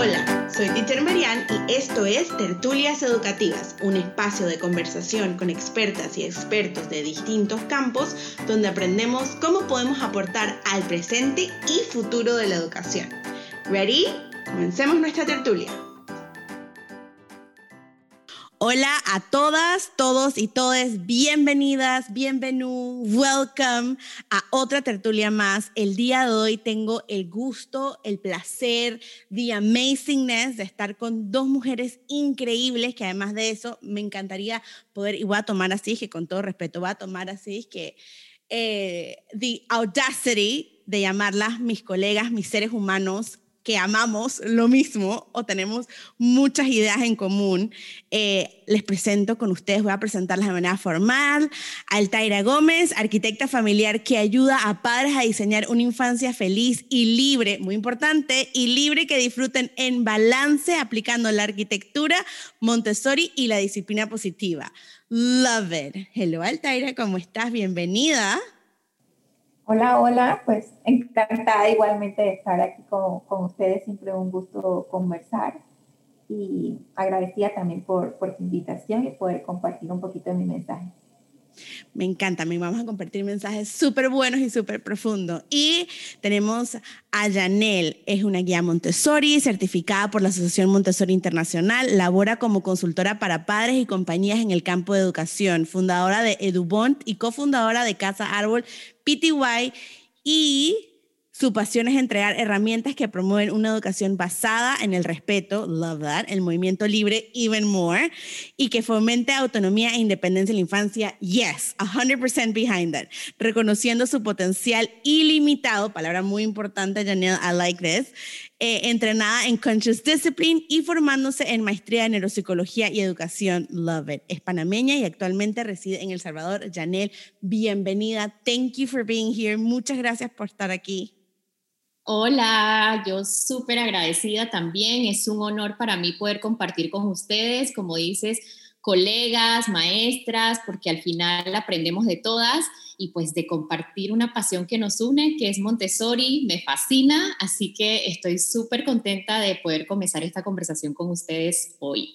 Hola, soy Teacher Marian y esto es Tertulias Educativas, un espacio de conversación con expertas y expertos de distintos campos donde aprendemos cómo podemos aportar al presente y futuro de la educación. ¿Ready? Comencemos nuestra tertulia. Hola a todas, todos y todes, bienvenidas, bienvenido, welcome a otra tertulia más. El día de hoy tengo el gusto, el placer, the amazingness de estar con dos mujeres increíbles que además de eso me encantaría poder, y voy a tomar así, que con todo respeto, voy a tomar así, que eh, the audacity de llamarlas mis colegas, mis seres humanos que amamos lo mismo o tenemos muchas ideas en común. Eh, les presento con ustedes, voy a presentarlas de manera formal, Altaira Gómez, arquitecta familiar que ayuda a padres a diseñar una infancia feliz y libre, muy importante, y libre que disfruten en balance aplicando la arquitectura Montessori y la disciplina positiva. Love it. Hello Altaira, ¿cómo estás? Bienvenida. Hola, hola, pues encantada igualmente de estar aquí con, con ustedes, siempre un gusto conversar y agradecida también por, por su invitación y poder compartir un poquito de mi mensaje. Me encanta, me vamos a compartir mensajes súper buenos y súper profundos. Y tenemos a Janel, es una guía Montessori, certificada por la Asociación Montessori Internacional, labora como consultora para padres y compañías en el campo de educación, fundadora de EduBond y cofundadora de Casa Árbol PTY y su pasión es entregar herramientas que promueven una educación basada en el respeto, love that, el movimiento libre, even more, y que fomente autonomía e independencia en la infancia, yes, 100% behind that, reconociendo su potencial ilimitado, palabra muy importante, Janelle, I like this, eh, entrenada en Conscious Discipline y formándose en maestría en neuropsicología y educación, love it. Es panameña y actualmente reside en El Salvador. Janelle, bienvenida, thank you for being here, muchas gracias por estar aquí. Hola, yo súper agradecida también. Es un honor para mí poder compartir con ustedes, como dices, colegas, maestras, porque al final aprendemos de todas y pues de compartir una pasión que nos une, que es Montessori, me fascina, así que estoy súper contenta de poder comenzar esta conversación con ustedes hoy.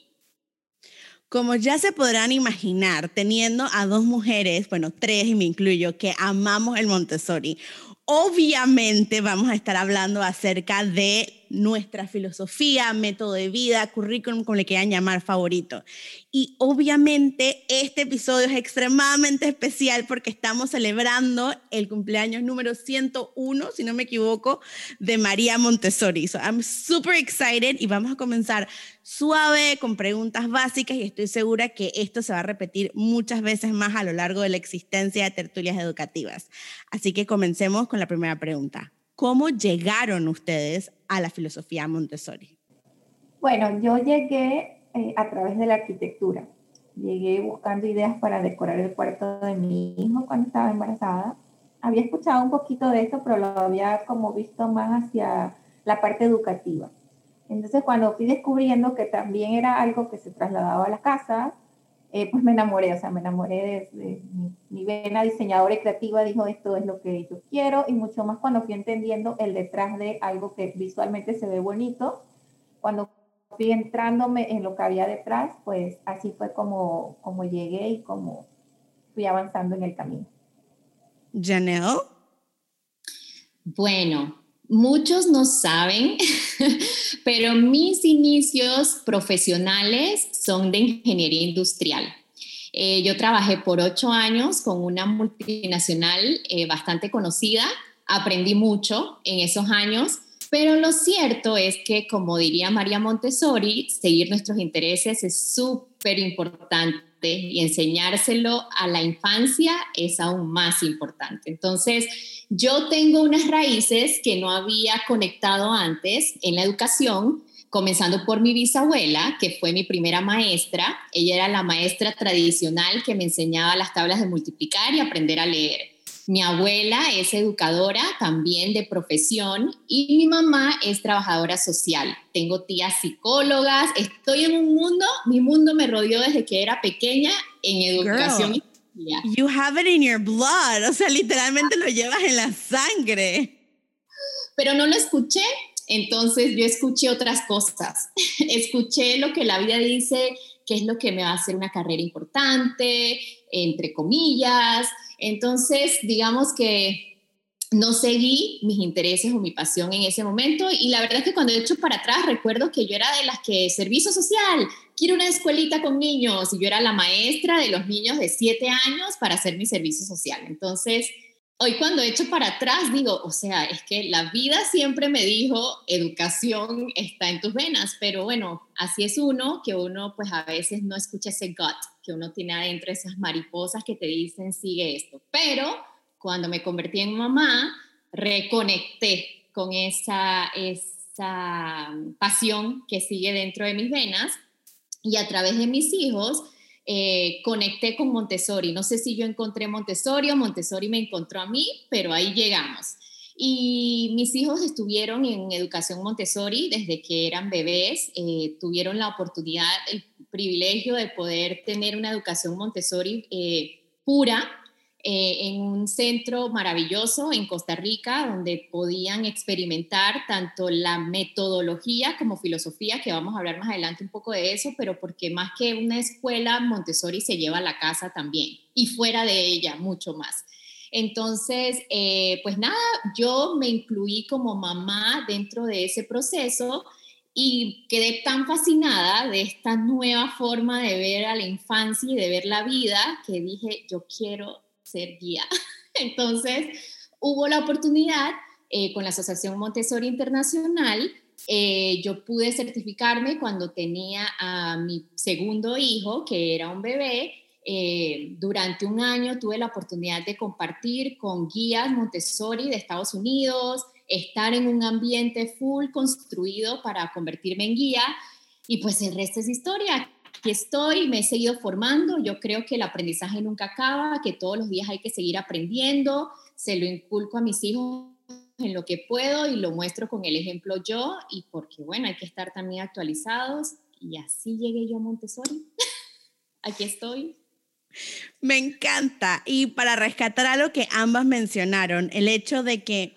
Como ya se podrán imaginar, teniendo a dos mujeres, bueno, tres y me incluyo, que amamos el Montessori, obviamente vamos a estar hablando acerca de nuestra filosofía, método de vida, currículum, como le quieran llamar, favorito. Y obviamente este episodio es extremadamente especial porque estamos celebrando el cumpleaños número 101, si no me equivoco, de María Montessori. So I'm super excited y vamos a comenzar suave con preguntas básicas y estoy segura que esto se va a repetir muchas veces más a lo largo de la existencia de tertulias educativas. Así que comencemos con la primera pregunta. ¿Cómo llegaron ustedes a la filosofía Montessori? Bueno, yo llegué eh, a través de la arquitectura. Llegué buscando ideas para decorar el cuarto de mi hijo cuando estaba embarazada. Había escuchado un poquito de esto, pero lo había como visto más hacia la parte educativa. Entonces, cuando fui descubriendo que también era algo que se trasladaba a la casa, eh, pues me enamoré, o sea, me enamoré de, mi, vena diseñadora y creativa, dijo, esto es lo que yo quiero, y mucho más cuando fui entendiendo el detrás de algo que visualmente se ve bonito, cuando fui entrándome en lo que había detrás, pues así fue como, como llegué y como fui avanzando en el camino. Janelle. Bueno, muchos no saben, pero mis inicios profesionales son de ingeniería industrial. Eh, yo trabajé por ocho años con una multinacional eh, bastante conocida, aprendí mucho en esos años, pero lo cierto es que, como diría María Montessori, seguir nuestros intereses es súper importante y enseñárselo a la infancia es aún más importante. Entonces, yo tengo unas raíces que no había conectado antes en la educación, comenzando por mi bisabuela, que fue mi primera maestra. Ella era la maestra tradicional que me enseñaba las tablas de multiplicar y aprender a leer. Mi abuela es educadora también de profesión y mi mamá es trabajadora social. Tengo tías psicólogas, estoy en un mundo, mi mundo me rodeó desde que era pequeña en educación. you have it in your blood, o sea, literalmente lo llevas en la sangre. Pero no lo escuché, Entonces yo escuché otras cosas. escuché lo que la vida dice, qué es lo que me va a hacer una carrera importante, entre comillas. Entonces, digamos que no seguí mis intereses o mi pasión en ese momento y la verdad es que cuando he hecho para atrás recuerdo que yo era de las que servicio social, quiero una escuelita con niños y yo era la maestra de los niños de siete años para hacer mi servicio social. Entonces, hoy cuando he hecho para atrás digo, o sea, es que la vida siempre me dijo, educación está en tus venas, pero bueno, así es uno, que uno pues a veces no escucha ese gut que uno tiene adentro, esas mariposas que te dicen, sigue esto, pero cuando me convertí en mamá, reconecté con esa, esa pasión que sigue dentro de mis venas y a través de mis hijos eh, conecté con Montessori. No sé si yo encontré Montessori o Montessori me encontró a mí, pero ahí llegamos. Y mis hijos estuvieron en educación Montessori desde que eran bebés, eh, tuvieron la oportunidad, el privilegio de poder tener una educación Montessori eh, pura, eh, en un centro maravilloso en Costa Rica donde podían experimentar tanto la metodología como filosofía, que vamos a hablar más adelante un poco de eso, pero porque más que una escuela, Montessori se lleva a la casa también y fuera de ella mucho más. Entonces, eh, pues nada, yo me incluí como mamá dentro de ese proceso y quedé tan fascinada de esta nueva forma de ver a la infancia y de ver la vida que dije, yo quiero ser guía. Entonces, hubo la oportunidad eh, con la Asociación Montessori Internacional. Eh, yo pude certificarme cuando tenía a mi segundo hijo, que era un bebé. Eh, durante un año tuve la oportunidad de compartir con guías Montessori de Estados Unidos, estar en un ambiente full construido para convertirme en guía. Y pues el resto es historia aquí estoy, me he seguido formando, yo creo que el aprendizaje nunca acaba, que todos los días hay que seguir aprendiendo, se lo inculco a mis hijos en lo que puedo y lo muestro con el ejemplo yo y porque bueno, hay que estar también actualizados y así llegué yo a Montessori. aquí estoy. Me encanta. Y para rescatar algo que ambas mencionaron, el hecho de que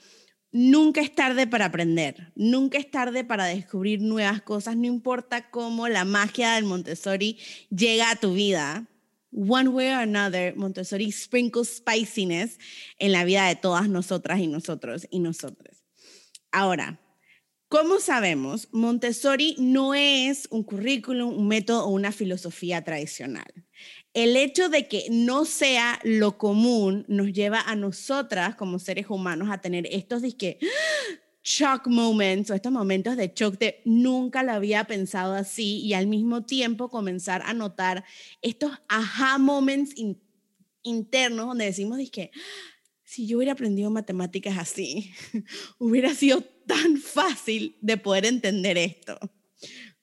nunca es tarde para aprender, nunca es tarde para descubrir nuevas cosas, no importa cómo la magia del Montessori llega a tu vida. One way or another, Montessori sprinkles spiciness en la vida de todas nosotras y nosotros y nosotras. Ahora, ¿cómo sabemos? Montessori no es un currículum, un método o una filosofía tradicional el hecho de que no sea lo común nos lleva a nosotras como seres humanos a tener estos disque shock moments o estos momentos de shock de nunca lo había pensado así y al mismo tiempo comenzar a notar estos aha moments internos donde decimos que si yo hubiera aprendido matemáticas así, hubiera sido tan fácil de poder entender esto.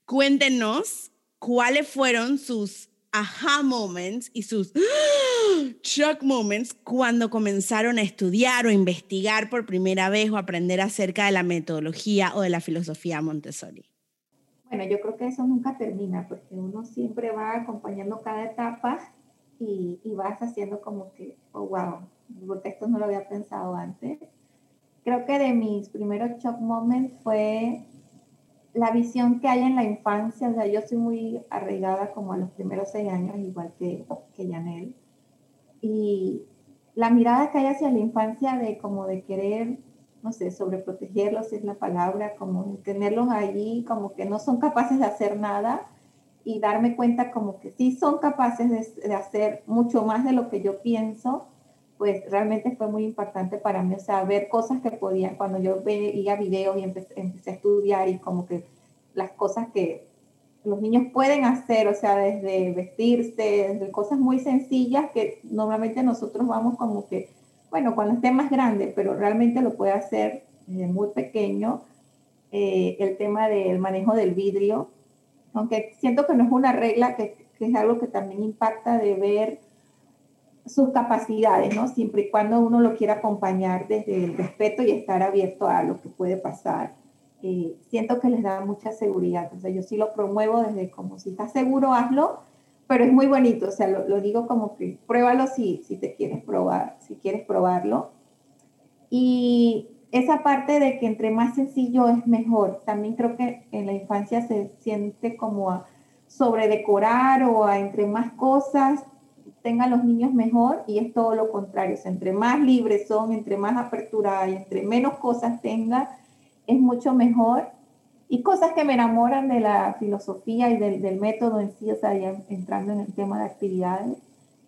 Cuéntenos cuáles fueron sus aha moments y sus shock moments cuando comenzaron a estudiar o investigar por primera vez o aprender acerca de la metodología o de la filosofía Montessori? Bueno, yo creo que eso nunca termina porque uno siempre va acompañando cada etapa y, y vas haciendo como que, oh, wow, porque esto no lo había pensado antes. Creo que de mis primeros shock moments fue la visión que hay en la infancia, o sea, yo soy muy arraigada como a los primeros seis años, igual que, que Yanel, y la mirada que hay hacia la infancia de como de querer, no sé, sobreprotegerlos es la palabra, como tenerlos allí, como que no son capaces de hacer nada y darme cuenta como que sí son capaces de, de hacer mucho más de lo que yo pienso, pues realmente fue muy impactante para mí, o sea, ver cosas que podía, cuando yo veía videos y empecé, a estudiar y como que las cosas que los niños pueden hacer, o sea, desde vestirse, desde cosas muy sencillas que normalmente nosotros vamos como que, bueno, cuando esté más grande, pero realmente lo puede hacer desde muy pequeño. Eh, el tema del manejo del vidrio, aunque siento que no es una regla, que, que es algo que también impacta de ver sus capacidades, ¿no? Siempre y cuando uno lo quiera acompañar desde el respeto y estar abierto a lo que puede pasar. Eh, siento que les da mucha seguridad. O sea, yo sí lo promuevo desde como si estás seguro, hazlo, pero es muy bonito. O sea, lo, digo como que pruébalo si, si te quieres probar, si quieres probarlo. Y esa parte de que entre más sencillo es mejor. También creo que en la infancia se siente como a sobredecorar o a entre más cosas tengan los niños mejor y es todo lo contrario. entre más libres son, entre más apertura hay, entre menos cosas tenga, es mucho mejor. Y cosas que me enamoran de la filosofía y del, del método en sí, o sea, ya entrando en el tema de actividades,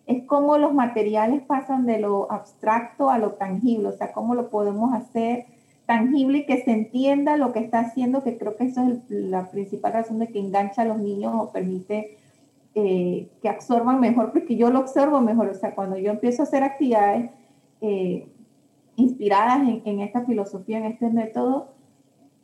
es cómo los materiales pasan de lo abstracto a lo tangible, o sea, cómo lo podemos hacer tangible y que se entienda lo que está haciendo, que creo que eso es la principal razón de que engancha a los niños o permite eh, que absorban mejor, porque yo lo observo mejor, o sea, cuando yo empiezo a hacer actividades eh, inspiradas en, esta filosofía, en este método,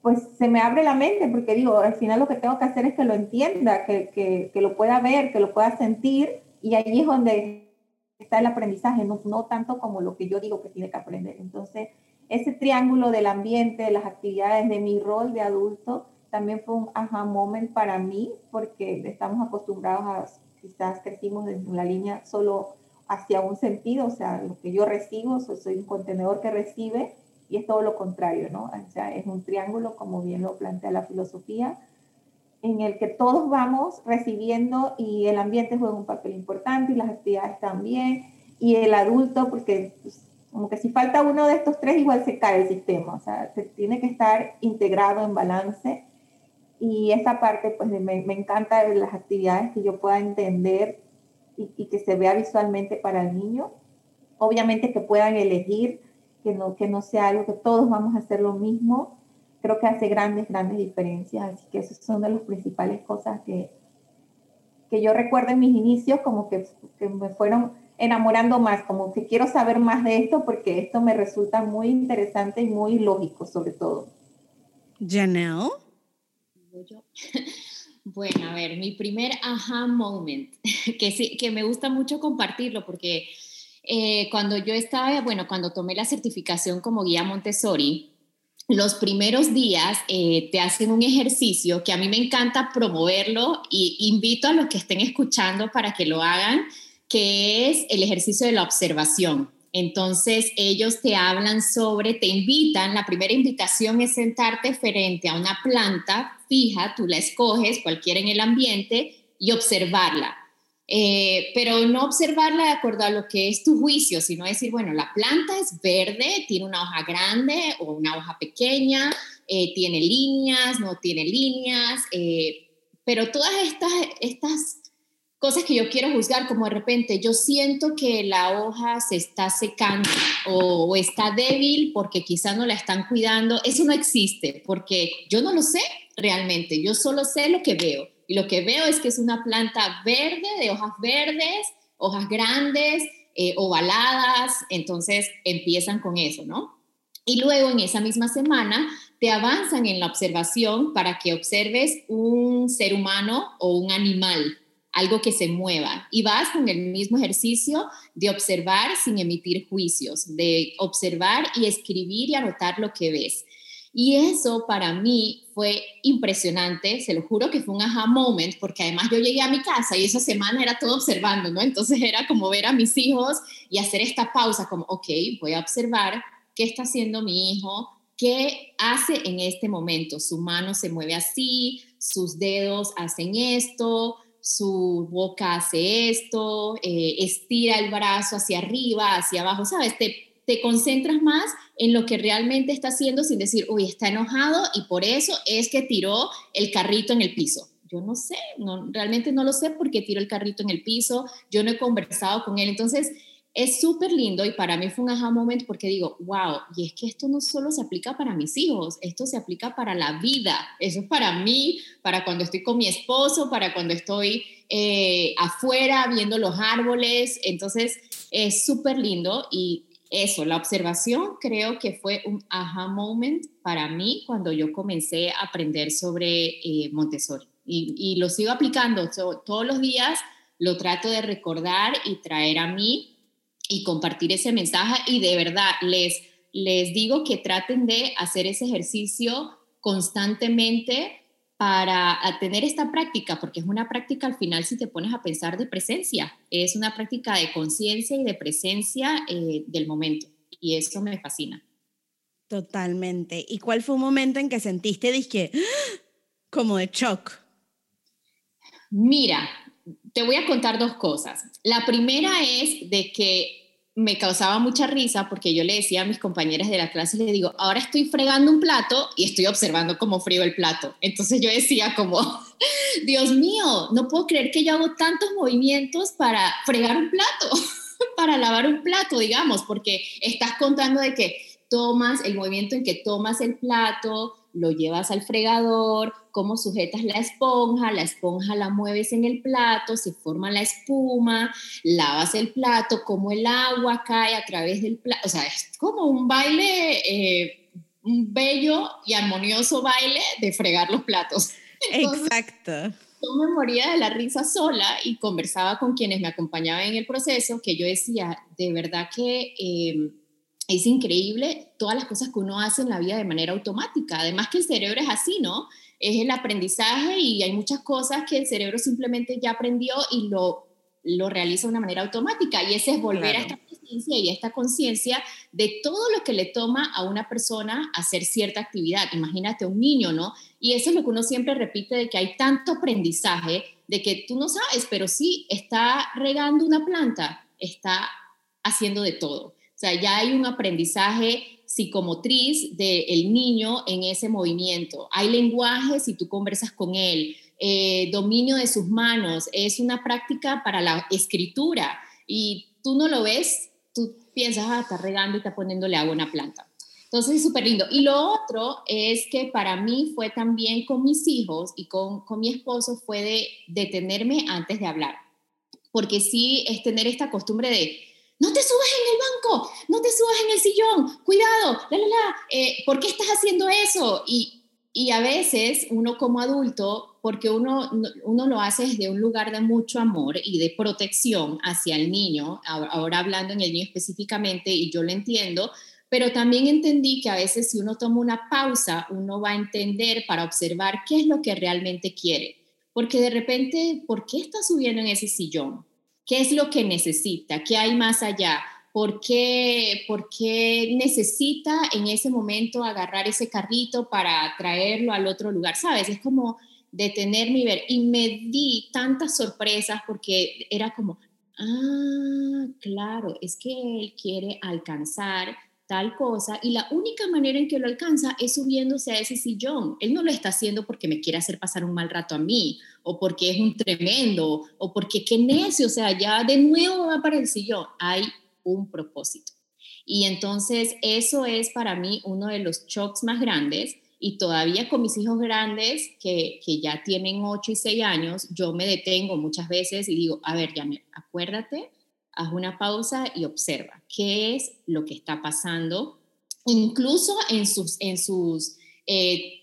pues se me abre la mente, porque digo, al final lo que tengo que hacer es que lo entienda, que, que, que lo pueda ver, que lo pueda sentir y ahí es donde está el aprendizaje, no, no tanto como lo que yo digo que tiene que aprender. Entonces, ese triángulo del ambiente, de las actividades, de mi rol de adulto, también fue un aha moment para mí, porque estamos acostumbrados a, quizás crecimos en la línea solo hacia un sentido, o sea, lo que yo recibo, soy un contenedor que recibe, y es todo lo contrario, ¿no? O sea, es un triángulo, como bien lo plantea la filosofía, en el que todos vamos recibiendo y el ambiente juega un papel importante y las actividades también, y el adulto, porque pues, como que si falta uno de estos tres, igual se cae el sistema, o sea, se tiene que estar integrado en balance. Y esa parte, pues me, me encanta de las actividades que yo pueda entender y, y, que se vea visualmente para el niño. Obviamente que puedan elegir, que no, que no sea algo que todos vamos a hacer lo mismo, creo que hace grandes, grandes diferencias. Así que esas son de las principales cosas que, que yo recuerdo en mis inicios, como que, que me fueron enamorando más, como que quiero saber más de esto porque esto me resulta muy interesante y muy lógico sobre todo. Janelle. Bueno, a ver, mi primer aha moment, que, sí, que me gusta mucho compartirlo porque eh, cuando yo estaba, bueno, cuando tomé la certificación como guía Montessori, los primeros días eh, te hacen un ejercicio que a mí me encanta promoverlo y invito a los que estén escuchando para que lo hagan, que es el ejercicio de la observación. Entonces ellos te hablan sobre, te invitan, la primera invitación es sentarte frente a una planta fija, tú la escoges, cualquiera en el ambiente, y observarla. Eh, pero no observarla de acuerdo a lo que es tu juicio, sino decir, bueno, la planta es verde, tiene una hoja grande o una hoja pequeña, eh, tiene líneas, no tiene líneas, eh, pero todas estas, estas cosas que yo quiero juzgar, como de repente yo siento que la hoja se está secando o, o está débil porque quizá no la están cuidando, eso no existe, porque yo no lo sé realmente, yo solo sé lo que veo. Y lo que veo es que es una planta verde, de hojas verdes, hojas grandes, eh, ovaladas, entonces empiezan con eso, ¿no? Y luego en esa misma semana te avanzan en la observación para que observes un ser humano o un animal, algo que se mueva. Y vas con el mismo ejercicio de observar sin emitir juicios, de observar y escribir y anotar lo que ves. Y eso para mí fue impresionante, se lo juro que fue un aha moment, porque además yo llegué a mi casa y esa semana era todo observando, ¿no? Entonces era como ver a mis hijos y hacer esta pausa, como, ok, voy a observar qué está haciendo mi hijo, qué hace en este momento. Su mano se mueve así, sus dedos hacen esto, su boca hace esto, eh, estira el brazo hacia arriba, hacia abajo, ¿sabes? Te te concentras más en lo que realmente está haciendo sin decir, uy, está enojado y por eso es que tiró el carrito en el piso. Yo no sé, no, realmente no lo sé porque tiró el carrito en el piso, yo no he conversado con él. Entonces, es súper lindo y para mí fue un aha moment porque digo, wow, y es que esto no solo se aplica para mis hijos, esto se aplica para la vida. Eso es para mí, para cuando estoy con mi esposo, para cuando estoy eh, afuera viendo los árboles. Entonces, es súper lindo y eso, la observación creo que fue un aha moment para mí cuando yo comencé a aprender sobre eh, Montessori. Y, lo sigo aplicando todos los días, lo trato de recordar y traer a mí y compartir ese mensaje. Y de verdad, les, les digo que traten de hacer ese ejercicio constantemente para tener esta práctica, porque es una práctica al final si te pones a pensar de presencia, es una práctica de conciencia y de presencia eh, del momento y eso me fascina. Totalmente. ¿Y cuál fue un momento en que sentiste, dije, como de shock? Mira, te voy a contar dos cosas. La primera es de que me causaba mucha risa porque yo le decía a mis compañeras de la clase, le digo, ahora estoy fregando un plato y estoy observando cómo frío el plato. Entonces yo decía como, Dios mío, no puedo creer que yo hago tantos movimientos para fregar un plato, para lavar un plato, digamos, porque estás contando de que tomas el movimiento en que tomas el plato, lo llevas al fregador, cómo sujetas la esponja, la esponja la mueves en el plato, se forma la espuma, lavas el plato, cómo el agua cae a través del plato, o sea, es como un baile, eh, un bello y armonioso baile de fregar los platos. Exacto. Yo me moría de la risa sola y conversaba con quienes me acompañaban en el proceso, que yo decía, de verdad que... Eh, es increíble todas las cosas que uno hace en la vida de manera automática. Además que el cerebro es así, ¿no? Es el aprendizaje y hay muchas cosas que el cerebro simplemente ya aprendió y lo, lo realiza de una manera automática. Y ese es volver a esta presencia y a esta conciencia de todo lo que le toma a una persona hacer cierta actividad. Imagínate un niño, ¿no? Y eso es lo que uno siempre repite de que hay tanto aprendizaje de que tú no sabes, pero sí está regando una planta, está haciendo de todo. O sea, ya hay un aprendizaje psicomotriz del niño en ese movimiento. Hay lenguaje si tú conversas con él, eh, dominio de sus manos, es una práctica para la escritura y tú no lo ves, tú piensas, ah, está regando y está poniéndole agua a una planta. Entonces es súper lindo. Y lo otro es que para mí fue también con mis hijos y con, con mi esposo fue de detenerme antes de hablar. Porque sí es tener esta costumbre de, no te subas en el banco, no te subas en el sillón, cuidado, la, la, la, eh, ¿por qué estás haciendo eso? Y, y a veces uno como adulto, porque uno, uno lo hace desde un lugar de mucho amor y de protección hacia el niño, ahora hablando en el niño específicamente, y yo lo entiendo, pero también entendí que a veces si uno toma una pausa, uno va a entender para observar qué es lo que realmente quiere. Porque de repente, ¿por qué está subiendo en ese sillón? ¿Qué es lo que necesita? ¿Qué hay más allá? ¿Por qué, ¿Por qué necesita en ese momento agarrar ese carrito para traerlo al otro lugar? ¿Sabes? Es como detenerme y ver. Y me di tantas sorpresas porque era como, ah, claro, es que él quiere alcanzar tal cosa y la única manera en que lo alcanza es subiéndose a ese sillón. Él no lo está haciendo porque me quiere hacer pasar un mal rato a mí o porque es un tremendo o porque qué necio, o sea, ya de nuevo va para el sillón. Hay un propósito. Y entonces eso es para mí uno de los shocks más grandes y todavía con mis hijos grandes que, que ya tienen 8 y 6 años, yo me detengo muchas veces y digo, a ver, ya acuérdate haz una pausa y observa qué es lo que está pasando, incluso en sus, en sus eh,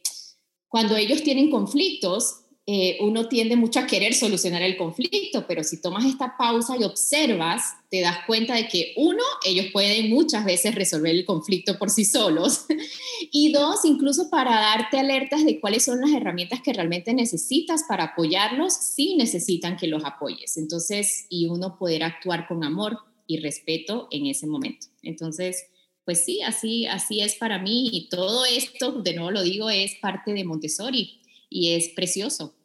cuando ellos tienen conflictos, eh, uno tiende mucho a querer solucionar el conflicto, pero si tomas esta pausa y observas, te das cuenta de que uno, ellos pueden muchas veces resolver el conflicto por sí solos, y dos, incluso para darte alertas de cuáles son las herramientas que realmente necesitas para apoyarlos si necesitan que los apoyes. Entonces, y uno poder actuar con amor y respeto en ese momento. Entonces, pues sí, así, así es para mí y todo esto, de nuevo lo digo, es parte de Montessori y es precioso.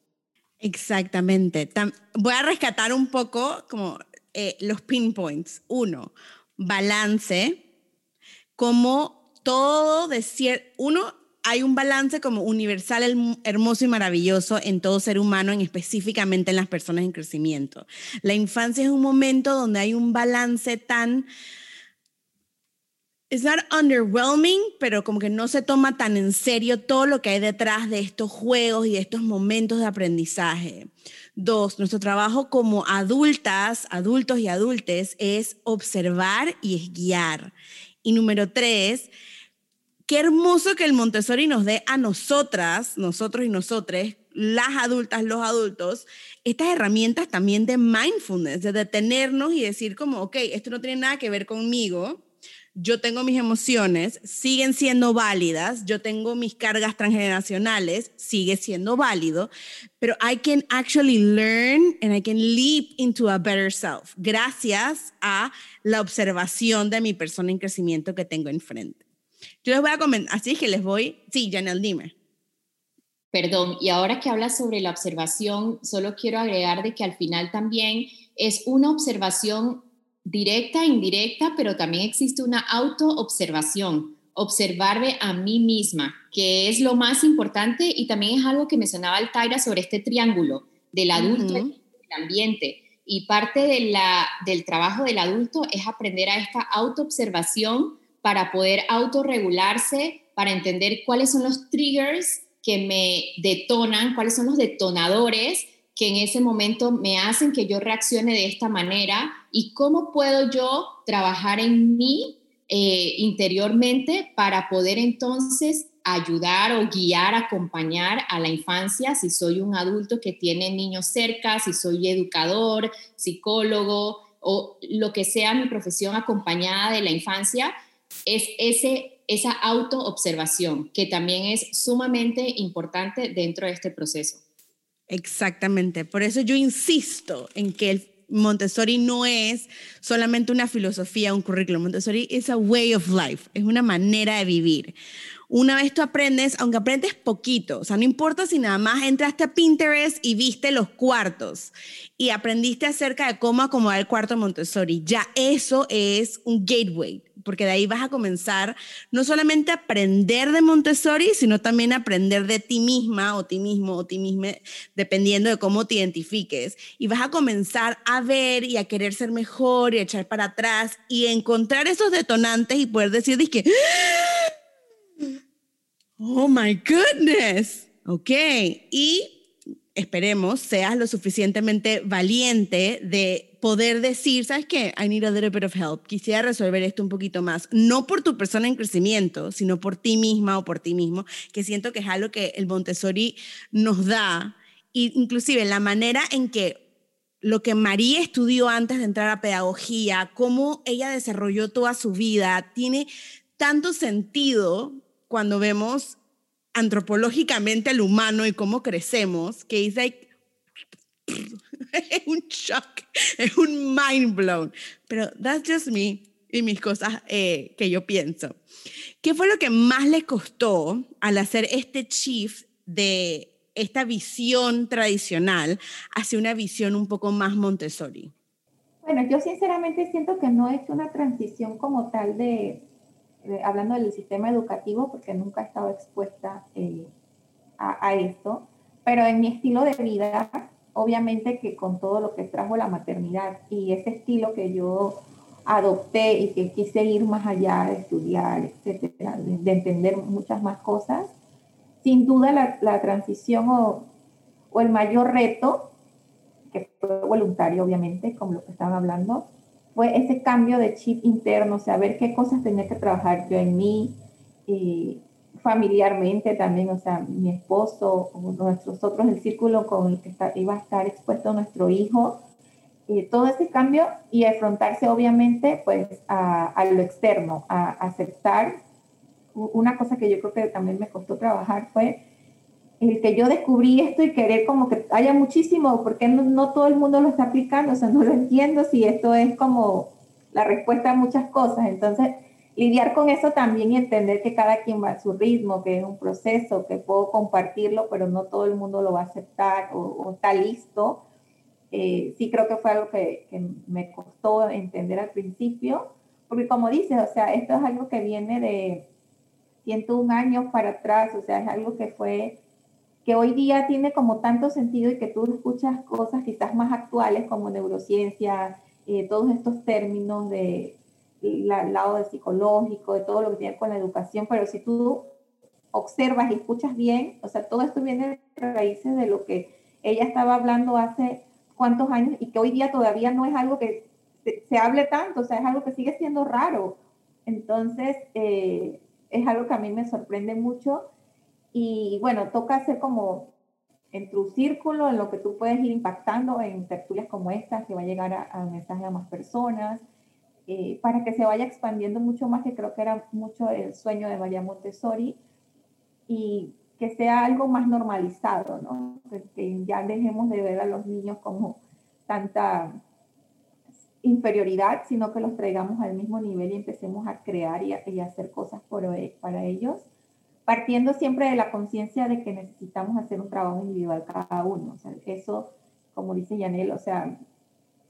Exactamente. voy a rescatar un poco como eh, los pinpoints. Uno, balance, como todo de uno, hay un balance como universal, hermoso y maravilloso en todo ser humano, en específicamente en las personas en crecimiento. La infancia es un momento donde hay un balance tan es not underwhelming, pero como que no se toma tan en serio todo lo que hay detrás de estos juegos y de estos momentos de aprendizaje. Dos, nuestro trabajo como adultas, adultos y adultes es observar y es guiar. Y número tres, qué hermoso que el Montessori nos dé a nosotras, nosotros y nosotres, las adultas, los adultos, estas herramientas también de mindfulness, de detenernos y decir como, ok, esto no tiene nada que ver conmigo, yo tengo mis emociones, siguen siendo válidas, yo tengo mis cargas transgeneracionales, sigue siendo válido, pero I can actually learn and I can leap into a better self gracias a la observación de mi persona en crecimiento que tengo enfrente. Yo les voy a comentar, así que les voy, sí, Janelle, dime. Perdón, y ahora que hablas sobre la observación, solo quiero agregar de que al final también es una observación directa, indirecta, pero también existe una autoobservación, observarme a mí misma, que es lo más importante y también es algo que mencionaba Altaira sobre este triángulo del adulto y del ambiente. Y parte de la, del trabajo del adulto es aprender a esta autoobservación para poder autorregularse, para entender cuáles son los triggers que me detonan, cuáles son los detonadores que en ese momento me hacen que yo reaccione de esta manera y cómo puedo yo trabajar en mí eh, interiormente para poder entonces ayudar o guiar, acompañar a la infancia si soy un adulto que tiene niños cerca, si soy educador, psicólogo o lo que sea mi profesión acompañada de la infancia, es ese, esa autoobservación que también es sumamente importante dentro de este proceso. Exactamente, por eso yo insisto en que el Montessori no es solamente una filosofía, un currículum. Montessori es a way of life, es una manera de vivir. Una vez tú aprendes, aunque aprendes poquito, o sea, no importa si nada más entraste a Pinterest y viste los cuartos y aprendiste acerca de cómo acomodar el cuarto Montessori, ya eso es un gateway porque de ahí vas a comenzar no solamente a aprender de Montessori, sino también a aprender de ti misma o ti mismo o ti misma, dependiendo de cómo te identifiques. Y vas a comenzar a ver y a querer ser mejor y a echar para atrás y encontrar esos detonantes y poder decir, que, oh my goodness, ok, y esperemos, seas lo suficientemente valiente de poder decir, ¿sabes qué? I need a little bit of help. Quisiera resolver esto un poquito más. No por tu persona en crecimiento, sino por ti misma o por ti mismo, que siento que es algo que el Montessori nos da. Y inclusive la manera en que lo que María estudió antes de entrar a pedagogía, cómo ella desarrolló toda su vida, tiene tanto sentido cuando vemos antropológicamente al humano y cómo crecemos, que es like, es un shock, es un mind blown. Pero that's just me y mis cosas eh, que yo pienso. ¿Qué fue lo que más le costó al hacer este shift de esta visión tradicional hacia una visión un poco más Montessori? Bueno, yo sinceramente siento que no he hecho una transición como tal de, hablando del sistema educativo, porque nunca he estado expuesta eh, a, a, esto, pero en mi estilo de vida obviamente que con todo lo que trajo la maternidad y ese estilo que yo adopté y que quise ir más allá de estudiar, etcétera, de, entender muchas más cosas, sin duda la, la transición o, o, el mayor reto, que fue voluntario obviamente, como lo que estaban hablando, fue ese cambio de chip interno, saber qué cosas tenía que trabajar yo en mí, y familiarmente también, o sea, mi esposo, o nuestros otros, el círculo con el que iba a estar expuesto nuestro hijo, y todo ese cambio y afrontarse obviamente pues a, a lo externo, a, aceptar. Una cosa que yo creo que también me costó trabajar fue el que yo descubrí esto y querer como que haya muchísimo, porque no, no todo el mundo lo está aplicando, o sea, no lo entiendo si esto es como la respuesta a muchas cosas. Entonces, lidiar con eso también y entender que cada quien va a su ritmo, que es un proceso, que puedo compartirlo, pero no todo el mundo lo va a aceptar o, está listo. Eh, sí creo que fue algo que, que, me costó entender al principio, porque como dices, o sea, esto es algo que viene de 101 años para atrás, o sea, es algo que fue, que hoy día tiene como tanto sentido y que tú escuchas cosas quizás más actuales como neurociencia, eh, todos estos términos de el lado de psicológico, de todo lo que tiene con la educación, pero si tú observas y escuchas bien, o sea, todo esto viene de raíces de lo que ella estaba hablando hace cuántos años y que hoy día todavía no es algo que se, hable tanto, o sea, es algo que sigue siendo raro. Entonces, eh, es algo que a mí me sorprende mucho y bueno, toca hacer como en tu círculo, en lo que tú puedes ir impactando en tertulias como estas, que va a llegar a, a mensajes a más personas, eh, para que se vaya expandiendo mucho más, que creo que era mucho el sueño de María Montessori, y que sea algo más normalizado, ¿no? Que, ya dejemos de ver a los niños como tanta, inferioridad, sino que los traigamos al mismo nivel y empecemos a crear y, a, hacer cosas por, para ellos, partiendo siempre de la conciencia de que necesitamos hacer un trabajo individual cada uno. O sea, eso, como dice Yanel, o sea,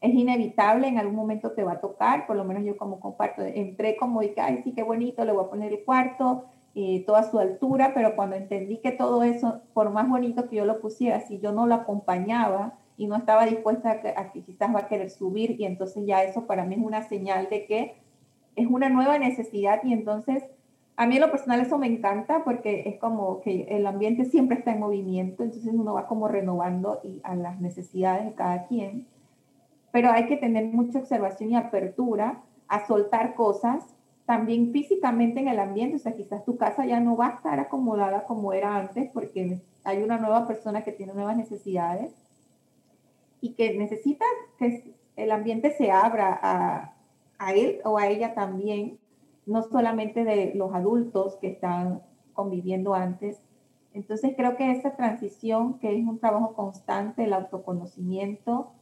es inevitable, en algún momento te va a tocar, por lo menos yo como comparto, entré como dije, ay, sí, qué bonito, le voy a poner el cuarto, eh, toda su altura, pero cuando entendí que todo eso, por más bonito que yo lo pusiera, si yo no lo acompañaba y no estaba dispuesta a que, quizás va a querer subir, y entonces ya eso para mí es una señal de que es una nueva necesidad y entonces a mí en lo personal eso me encanta porque es como que el ambiente siempre está en movimiento, entonces uno va como renovando y a las necesidades de cada quien pero hay que tener mucha observación y apertura a soltar cosas, también físicamente en el ambiente, o sea, quizás tu casa ya no va a estar acomodada como era antes porque hay una nueva persona que tiene nuevas necesidades y que necesita que el ambiente se abra a, a él o a ella también, no solamente de los adultos que están conviviendo antes. Entonces creo que esa transición, que es un trabajo constante, el autoconocimiento,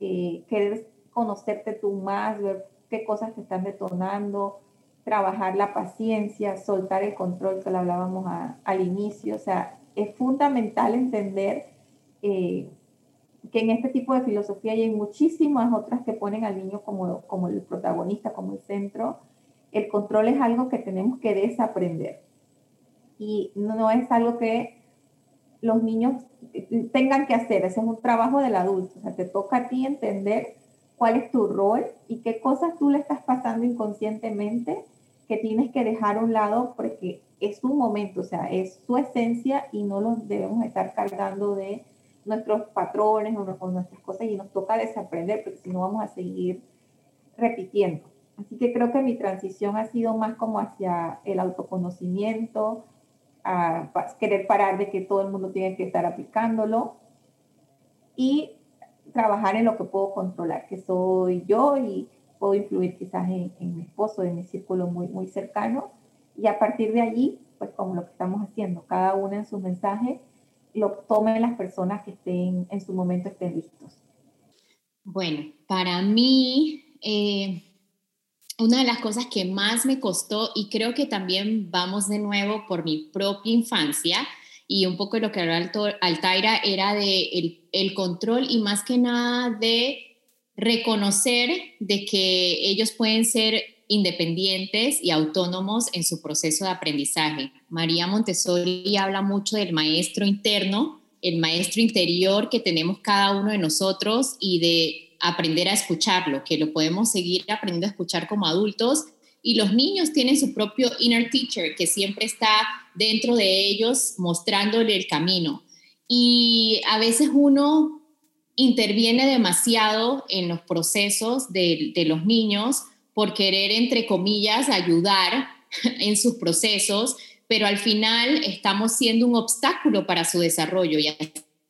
eh, querer conocerte tú más, ver qué cosas te están detonando, trabajar la paciencia, soltar el control que le hablábamos al inicio. O sea, es fundamental entender eh, que en este tipo de filosofía y hay muchísimas otras que ponen al niño como, como el protagonista, como el centro, el control es algo que tenemos que desaprender. Y no es algo que los niños tengan que hacer. Ese es un trabajo del adulto. O sea, te toca a ti entender cuál es tu rol y qué cosas tú le estás pasando inconscientemente que tienes que dejar a un lado porque es su momento, o sea, es su esencia y no los debemos estar cargando de nuestros patrones o, nuestras cosas y nos toca desaprender porque si no vamos a seguir repitiendo. Así que creo que mi transición ha sido más como hacia el autoconocimiento, a querer parar de que todo el mundo tiene que estar aplicándolo y trabajar en lo que puedo controlar, que soy yo y puedo influir quizás en, mi esposo, en mi círculo muy, muy cercano. Y a partir de allí, pues como lo que estamos haciendo, cada una en su mensaje, lo tomen las personas que estén en su momento estén listos. Bueno, para mí, eh, una de las cosas que más me costó, y creo que también vamos de nuevo por mi propia infancia, y un poco lo que hablaba Altaira era de el, el, control y más que nada de reconocer de que ellos pueden ser independientes y autónomos en su proceso de aprendizaje. María Montessori habla mucho del maestro interno, el maestro interior que tenemos cada uno de nosotros y de aprender a escucharlo, que lo podemos seguir aprendiendo a escuchar como adultos. Y los niños tienen su propio inner teacher que siempre está dentro de ellos mostrándole el camino. Y a veces uno interviene demasiado en los procesos de, de los niños por querer, entre comillas, ayudar en sus procesos, pero al final estamos siendo un obstáculo para su desarrollo y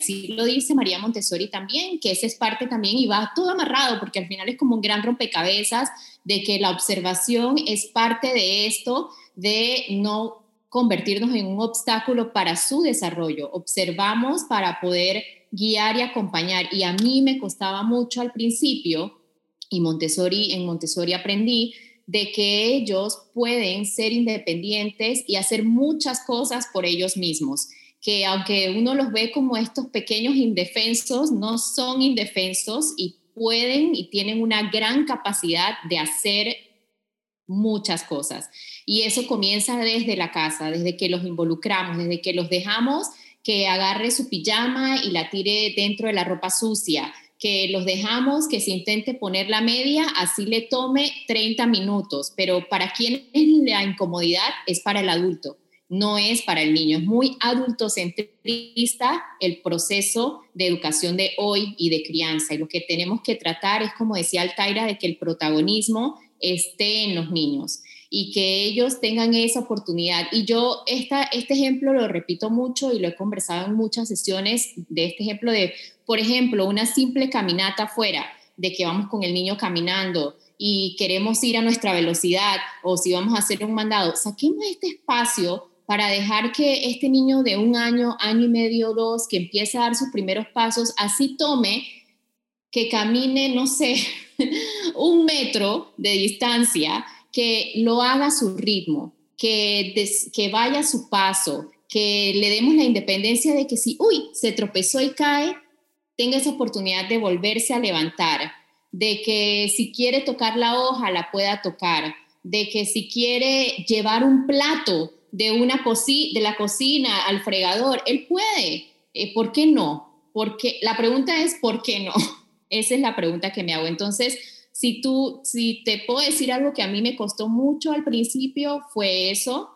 así lo dice María Montessori también, que ese es parte también y va todo amarrado, porque al final es como un gran rompecabezas de que la observación es parte de esto, de no convertirnos en un obstáculo para su desarrollo. Observamos para poder guiar y acompañar. Y a mí me costaba mucho al principio, y Montessori, en Montessori aprendí, de que ellos pueden ser independientes y hacer muchas cosas por ellos mismos que aunque uno los ve como estos pequeños indefensos, no son indefensos y pueden y tienen una gran capacidad de hacer muchas cosas. Y eso comienza desde la casa, desde que los involucramos, desde que los dejamos que agarre su pijama y la tire dentro de la ropa sucia, que los dejamos que se intente poner la media, así le tome 30 minutos, pero para quien es la incomodidad es para el adulto no es para el niño. Es muy adultocentrista el proceso de educación de hoy y de crianza. Y lo que tenemos que tratar es, como decía Altaira, de que el protagonismo esté en los niños y que ellos tengan esa oportunidad. Y yo esta, este ejemplo lo repito mucho y lo he conversado en muchas sesiones de este ejemplo de, por ejemplo, una simple caminata afuera, de que vamos con el niño caminando y queremos ir a nuestra velocidad o si vamos a hacer un mandado, saquemos este espacio para dejar que este niño de un año, año y medio, dos, que empiece a dar sus primeros pasos, así tome, que camine, no sé, un metro de distancia, que lo haga a su ritmo, que, que vaya a su paso, que le demos la independencia de que si, uy, se tropezó y cae, tenga esa oportunidad de volverse a levantar, de que si quiere tocar la hoja, la pueda tocar, de que si quiere llevar un plato de, una de la cocina al fregador, él puede. Eh, ¿Por qué no? Porque la pregunta es, ¿por qué no? Esa es la pregunta que me hago. Entonces, si tú, si te puedo decir algo que a mí me costó mucho al principio, fue eso,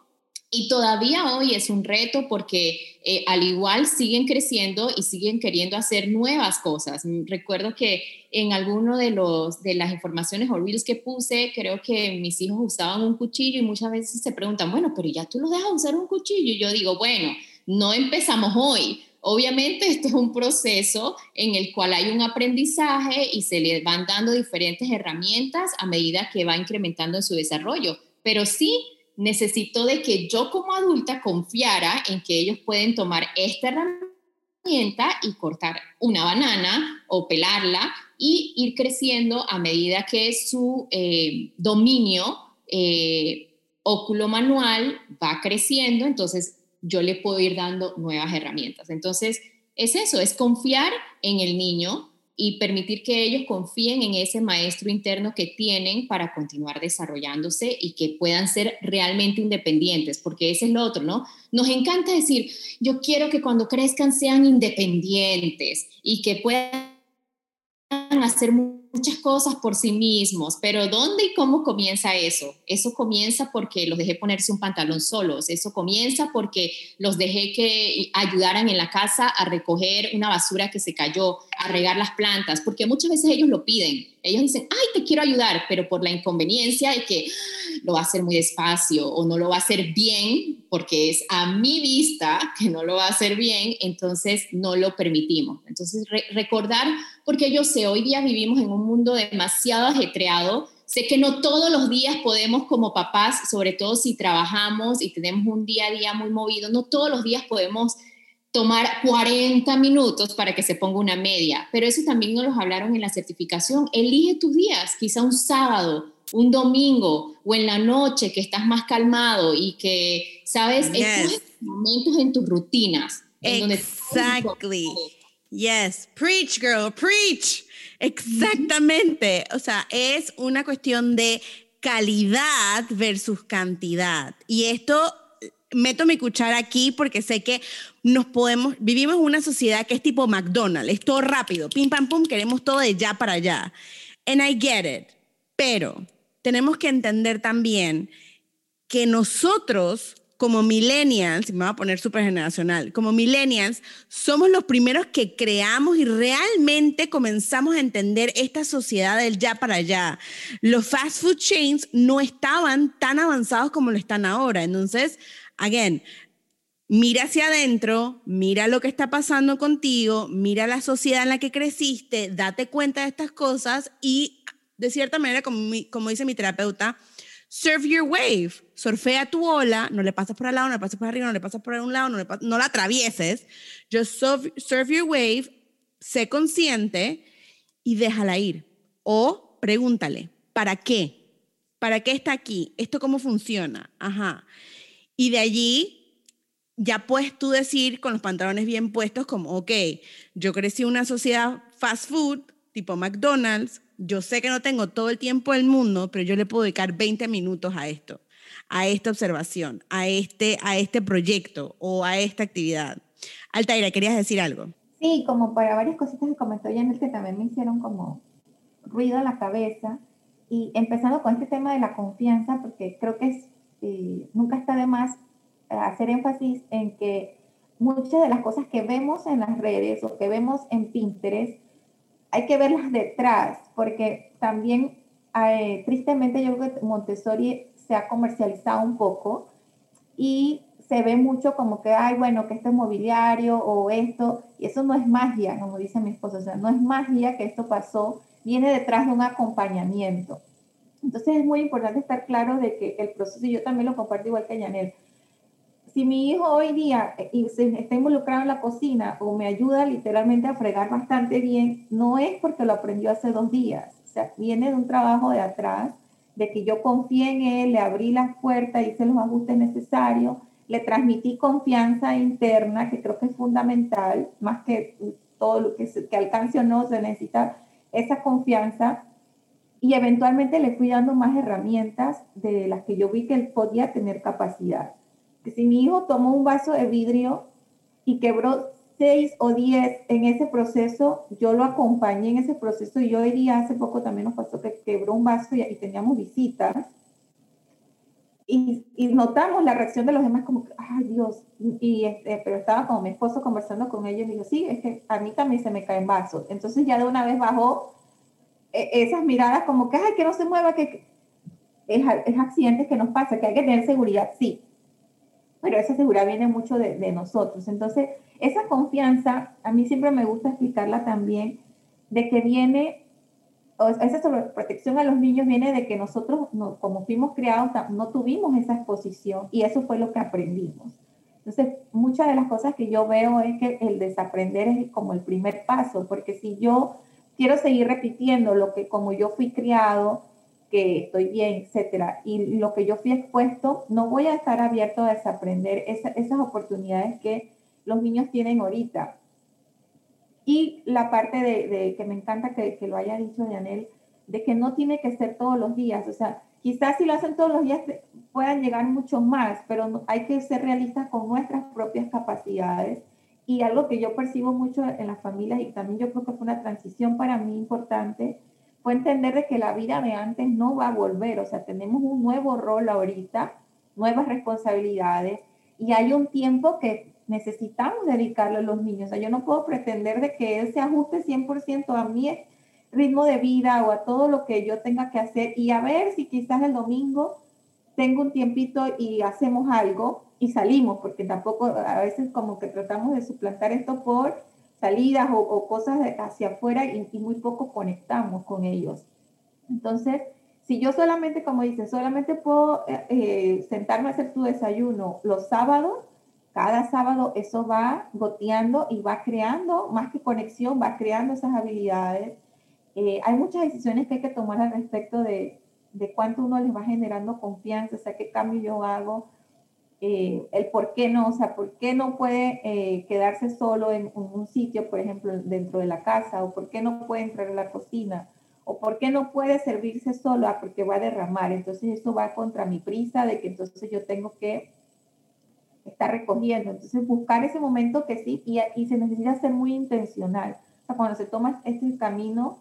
y todavía hoy es un reto porque eh, al igual siguen creciendo y siguen queriendo hacer nuevas cosas. Mm, recuerdo que en alguno de, los, de las informaciones o reels que puse, creo que mis hijos usaban un cuchillo y muchas veces se preguntan, bueno, pero ya tú los dejas usar un cuchillo. Y yo digo, bueno, no empezamos hoy. Obviamente esto es un proceso en el cual hay un aprendizaje y se le van dando diferentes herramientas a medida que va incrementando en su desarrollo. Pero sí necesito de que yo como adulta confiara en que ellos pueden tomar esta herramienta y cortar una banana o pelarla y ir creciendo a medida que su eh, dominio eh, manual va creciendo, entonces yo le puedo ir dando nuevas herramientas. Entonces, es eso, es confiar en el niño, y permitir que ellos confíen en ese maestro interno que tienen para continuar desarrollándose y que puedan ser realmente independientes, porque ese es lo otro, ¿no? Nos encanta decir, yo quiero que cuando crezcan sean independientes y que puedan hacer muchas cosas por sí mismos, pero ¿dónde y cómo comienza eso? Eso comienza porque los dejé ponerse un pantalón solos, eso comienza porque los dejé que ayudaran en la casa a recoger una basura que se cayó, a regar las plantas, porque muchas veces ellos lo piden. Ellos dicen, ay, te quiero ayudar, pero por la inconveniencia de que lo va a hacer muy despacio o no lo va a hacer bien, porque es a mi vista que no lo va a hacer bien, entonces no lo permitimos. Entonces, recordar, porque yo sé, hoy día vivimos en un mundo demasiado ajetreado, Sé que no todos los días podemos como papás, sobre todo si trabajamos y tenemos un día a día muy movido, no todos los días podemos tomar 40 minutos para que se ponga una media, pero eso también nos lo hablaron en la certificación. Elige tus días, quizá un sábado, un domingo o en la noche que estás más calmado y que, sabes, estos momentos en tus rutinas. exactly. yes, preach girl, preach. Exactamente. O sea, es una cuestión de calidad versus cantidad. Y esto meto mi cuchara aquí porque sé que nos podemos, vivimos en una sociedad que es tipo McDonald's, es todo rápido, pim, pam, pum, queremos todo de ya para allá. And I get it. Pero tenemos que entender también que nosotros como millennials, me voy a poner súper generacional, como millennials, somos los primeros que creamos y realmente comenzamos a entender esta sociedad del ya para allá. Los fast food chains no estaban tan avanzados como lo están ahora. Entonces, again, mira hacia adentro, mira lo que está pasando contigo, mira la sociedad en la que creciste, date cuenta de estas cosas y de cierta manera, como, como dice mi terapeuta, surf your wave, surfea tu ola, no le pasas por al lado, no le pasas por arriba, no le pasas por un lado, no, le no la atravieses, just surf, surf your wave, sé consciente y déjala ir. O pregúntale, ¿para qué? ¿Para qué está aquí? ¿Esto cómo funciona? Ajá. Y de allí ya puedes tú decir con los pantalones bien puestos como, ok, yo crecí en una sociedad fast food, tipo McDonald's, yo sé que no tengo todo el tiempo del mundo, pero yo le puedo dedicar 20 minutos a esto, a esta observación, a este, a este proyecto o a esta actividad. Altaira, ¿querías decir algo? Sí, como para varias cositas que comentó Janet que también me hicieron como ruido en la cabeza. Y empezando con este tema de la confianza, porque creo que es nunca está de más eh, hacer énfasis en que muchas de las cosas que vemos en las redes o que vemos en Pinterest, hay que verlas detrás, porque también, eh, tristemente, yo creo que Montessori se ha comercializado un poco y se ve mucho como que, ay, bueno, que esto es mobiliario o esto, y eso no es magia, como dice mi esposo, o sea, no es magia que esto pasó, viene detrás de un acompañamiento. Entonces es muy importante estar claro de que el proceso, y yo también lo comparto igual que Yanel, si mi hijo hoy día eh, está involucrado en la cocina o me ayuda literalmente a fregar bastante bien, no es porque lo aprendió hace dos días, sea, viene de un trabajo de atrás, de que yo confié en él, le abrí las puertas, hice los ajustes necesarios, le transmití confianza interna, que creo que es fundamental, más que todo lo que, que alcance o no, se necesita esa confianza y eventualmente le fui dando más herramientas de las que yo vi que él podía tener capacidad. Que si mi hijo tomó un vaso de vidrio y quebró seis o diez en ese proceso, yo lo acompañé en ese proceso y yo diría, hace poco también nos pasó que quebró un vaso y, y teníamos visitas y, y, notamos la reacción de los demás como, ay Dios, y este, pero estaba con mi esposo conversando con ellos y dijo, sí, es que a mí también se me caen vasos. Entonces ya de una vez bajó e, esas miradas como que, ay, que no se mueva, que es, es accidentes que nos pasa, que hay que tener seguridad, sí. Pero esa seguridad viene mucho de, nosotros. Entonces, esa confianza, a mí siempre me gusta explicarla también, de que viene esa sobreprotección a los niños viene de que nosotros, no, como fuimos criados, no tuvimos esa exposición y eso fue lo que aprendimos. Entonces, muchas de las cosas que yo veo es que el desaprender es como el primer paso, porque si yo quiero seguir repitiendo lo que como yo fui criado, que estoy bien, etcétera, y lo que yo fui expuesto, no voy a estar abierto a desaprender esas oportunidades que los niños tienen ahorita. Y la parte de, que me encanta que, que, lo haya dicho Daniel, de que no tiene que ser todos los días. O sea, quizás si lo hacen todos los días puedan llegar mucho más, pero hay que ser realistas con nuestras propias capacidades. Y algo que yo percibo mucho en las familias y también yo creo que fue una transición para mí importante, fue entender de que la vida de antes no va a volver. O sea, tenemos un nuevo rol ahorita, nuevas responsabilidades y hay un tiempo que necesitamos dedicarle a los niños. O sea, yo no puedo pretender de que él se ajuste 100% a mi ritmo de vida o a todo lo que yo tenga que hacer y a ver si quizás el domingo tengo un tiempito y hacemos algo y salimos, porque tampoco a veces como que tratamos de suplantar esto por salidas o, cosas hacia afuera y, muy poco conectamos con ellos. Entonces, si yo solamente, como dice, solamente puedo eh, eh, sentarme a hacer tu desayuno los sábados, cada sábado eso va goteando y va creando, más que conexión, va creando esas habilidades. Eh, hay muchas decisiones que hay que tomar al respecto de, de cuánto uno les va generando confianza, o sea, qué cambio yo hago, eh, el por qué no, o sea, por qué no puede eh, quedarse solo en, un sitio, por ejemplo, dentro de la casa, o por qué no puede entrar a la cocina, o por qué no puede servirse solo, ah, porque va a derramar. Entonces eso va contra mi prisa de que entonces yo tengo que está recogiendo. Entonces, buscar ese momento que sí, y, y se necesita ser muy intencional. O sea, cuando se toma este camino,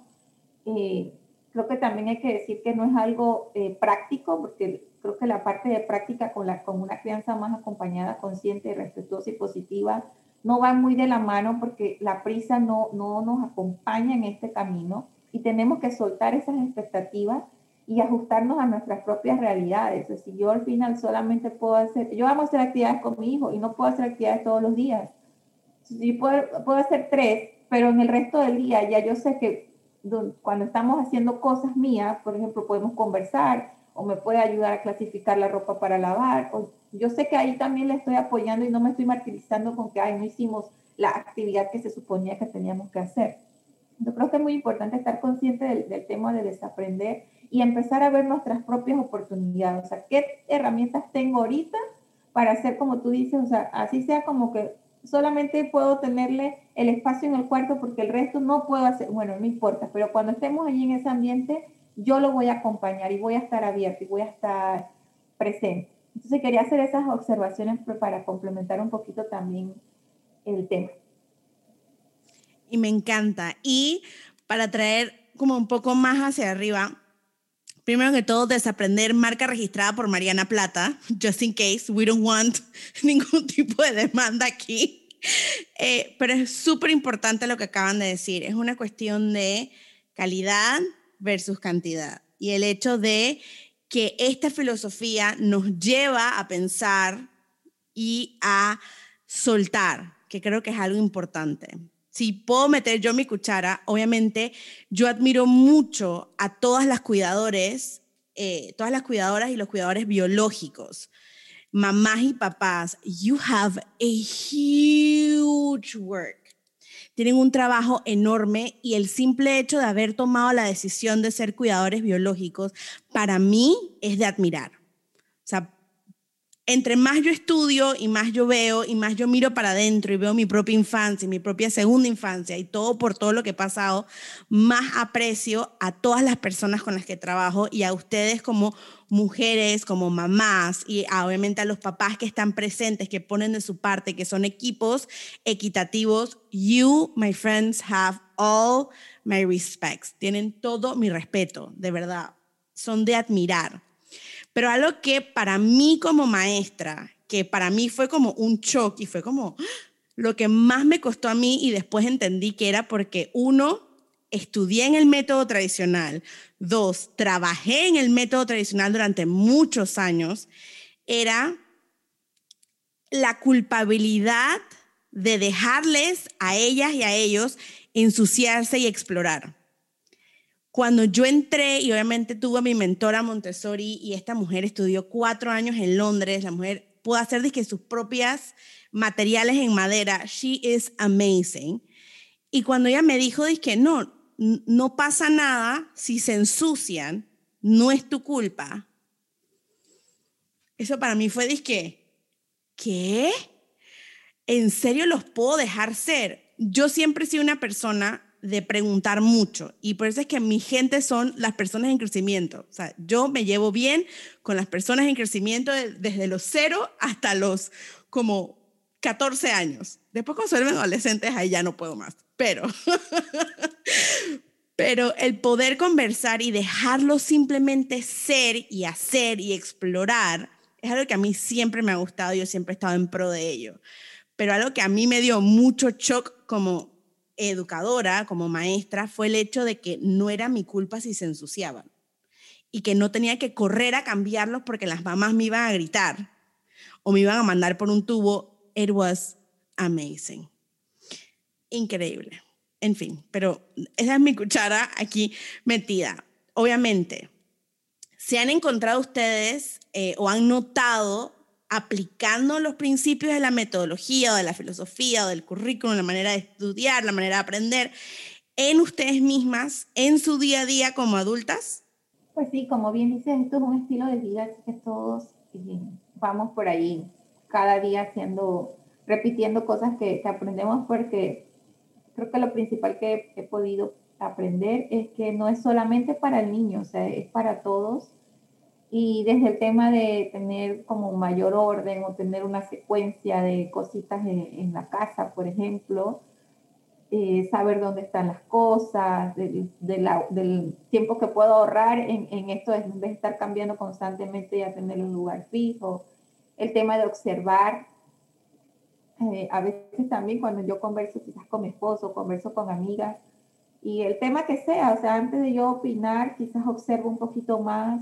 eh, creo que también hay que decir que no es algo eh, práctico, porque creo que la parte de práctica con, la, con una crianza más acompañada, consciente, respetuosa y positiva, no va muy de la mano porque la prisa no, no nos acompaña en este camino y tenemos que soltar esas expectativas y ajustarnos a nuestras propias realidades. O si yo al final solamente puedo hacer, yo amo hacer actividades con mi hijo y no puedo hacer actividades todos los días. Si puedo, puedo hacer tres, pero en el resto del día ya yo sé que cuando estamos haciendo cosas mías, por ejemplo, podemos conversar o me puede ayudar a clasificar la ropa para lavar. O yo sé que ahí también le estoy apoyando y no me estoy martirizando con que, ay, no hicimos la actividad que se suponía que teníamos que hacer. Yo creo que es muy importante estar consciente del, del tema de desaprender y empezar a ver nuestras propias oportunidades. O sea, ¿qué herramientas tengo ahorita para hacer como tú dices? O sea, así sea como que solamente puedo tenerle el espacio en el cuarto porque el resto no puedo hacer. Bueno, no importa, pero cuando estemos allí en ese ambiente, yo lo voy a acompañar y voy a estar abierto y voy a estar presente. Entonces quería hacer esas observaciones para complementar un poquito también el tema. Y me encanta. Y para traer como un poco más hacia arriba, Primero que todo, desaprender marca registrada por Mariana Plata, just in case, we don't want ningún tipo de demanda aquí. Eh, pero es súper importante lo que acaban de decir. Es una cuestión de calidad versus cantidad. Y el hecho de que esta filosofía nos lleva a pensar y a soltar, que creo que es algo importante si puedo meter yo mi cuchara, obviamente yo admiro mucho a todas las cuidadores, eh, todas las cuidadoras y los cuidadores biológicos. Mamás y papás, you have a huge work. Tienen un trabajo enorme y el simple hecho de haber tomado la decisión de ser cuidadores biológicos, para mí es de admirar. O sea, entre más yo estudio y más yo veo y más yo miro para adentro y veo mi propia infancia y mi propia segunda infancia y todo por todo lo que he pasado, más aprecio a todas las personas con las que trabajo y a ustedes como mujeres, como mamás y obviamente a los papás que están presentes, que ponen de su parte, que son equipos equitativos. You, my friends, have all my respects. Tienen todo mi respeto, de verdad. Son de admirar. Pero algo que para mí como maestra, que para mí fue como un shock y fue como lo que más me costó a mí y después entendí que era porque uno, estudié en el método tradicional, dos, trabajé en el método tradicional durante muchos años, era la culpabilidad de dejarles a ellas y a ellos ensuciarse y explorar. Cuando yo entré y obviamente tuve a mi mentora Montessori y esta mujer estudió cuatro años en Londres, la mujer pudo hacer que sus propias materiales en madera, she is amazing. Y cuando ella me dijo, que no, no pasa nada si se ensucian, no es tu culpa. Eso para mí fue disque, ¿qué? ¿En serio los puedo dejar ser? Yo siempre he sido una persona de preguntar mucho. Y por eso es que mi gente son las personas en crecimiento. O sea, yo me llevo bien con las personas en crecimiento desde los cero hasta los como 14 años. Después cuando se adolescentes, ahí ya no puedo más. Pero, pero el poder conversar y dejarlo simplemente ser y hacer y explorar es algo que a mí siempre me ha gustado. Yo siempre he estado en pro de ello. Pero algo que a mí me dio mucho shock como educadora, como maestra, fue el hecho de que no era mi culpa si se ensuciaban y que no tenía que correr a cambiarlos porque las mamás me iban a gritar o me iban a mandar por un tubo. It was amazing. Increíble. En fin, pero esa es mi cuchara aquí metida. Obviamente, se han encontrado ustedes eh, o han notado aplicando los principios de la metodología o de la filosofía o del currículum, la manera de estudiar, la manera de aprender en ustedes mismas, en su día a día como adultas? Pues sí, como bien dices, esto es un estilo de vida que todos eh, vamos por ahí cada día haciendo, repitiendo cosas que, que aprendemos porque creo que lo principal que he podido aprender es que no es solamente para el niño, o sea, es para todos. Y desde el tema de tener como mayor orden o tener una secuencia de cositas en, la casa, por ejemplo, eh, saber dónde están las cosas, del tiempo que puedo ahorrar en, en esto de estar cambiando constantemente y a tener un lugar fijo, el tema de observar. Eh, a veces también cuando yo converso quizás con mi esposo, converso con amigas, y el tema que sea, o sea, antes de yo opinar, quizás observo un poquito más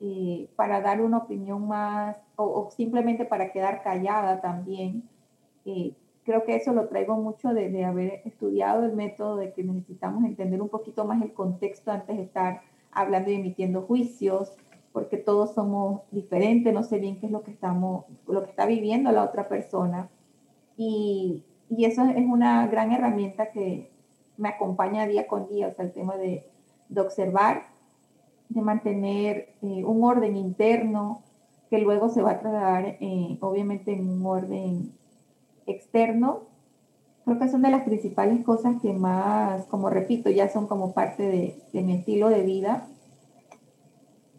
eh, para dar una opinión más o, simplemente para quedar callada también. Eh, creo que eso lo traigo mucho de, haber estudiado el método de que necesitamos entender un poquito más el contexto antes de estar hablando y emitiendo juicios, porque todos somos diferentes, no sé bien qué es lo que estamos, lo que está viviendo la otra persona. Y, y eso es una gran herramienta que me acompaña día con día, o sea, el tema de, de observar de mantener eh, un orden interno que luego se va a trasladar eh, obviamente en un orden externo. Creo que son de las principales cosas que más, como repito, ya son como parte de, de mi estilo de vida.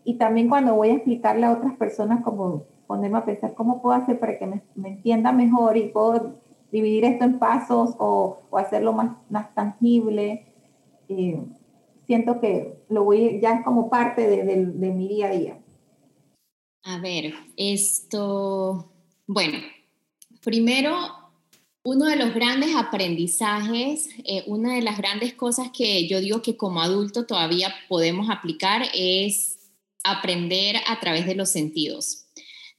Y también cuando voy a explicarle a otras personas, como ponerme a pensar cómo puedo hacer para que me, me entienda mejor y puedo dividir esto en pasos o, o hacerlo más, más tangible. Eh, siento que lo voy, ya es como parte de, de, mi día a día. A ver, esto, bueno, primero, uno de los grandes aprendizajes, eh, una de las grandes cosas que yo digo que como adulto todavía podemos aplicar es aprender a través de los sentidos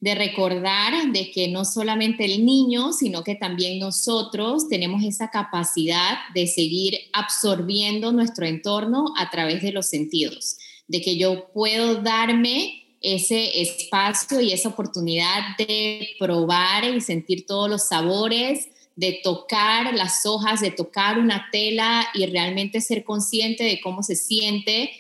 de recordar de que no solamente el niño, sino que también nosotros tenemos esa capacidad de seguir absorbiendo nuestro entorno a través de los sentidos, de que yo puedo darme ese espacio y esa oportunidad de probar y sentir todos los sabores, de tocar las hojas, de tocar una tela y realmente ser consciente de cómo se siente.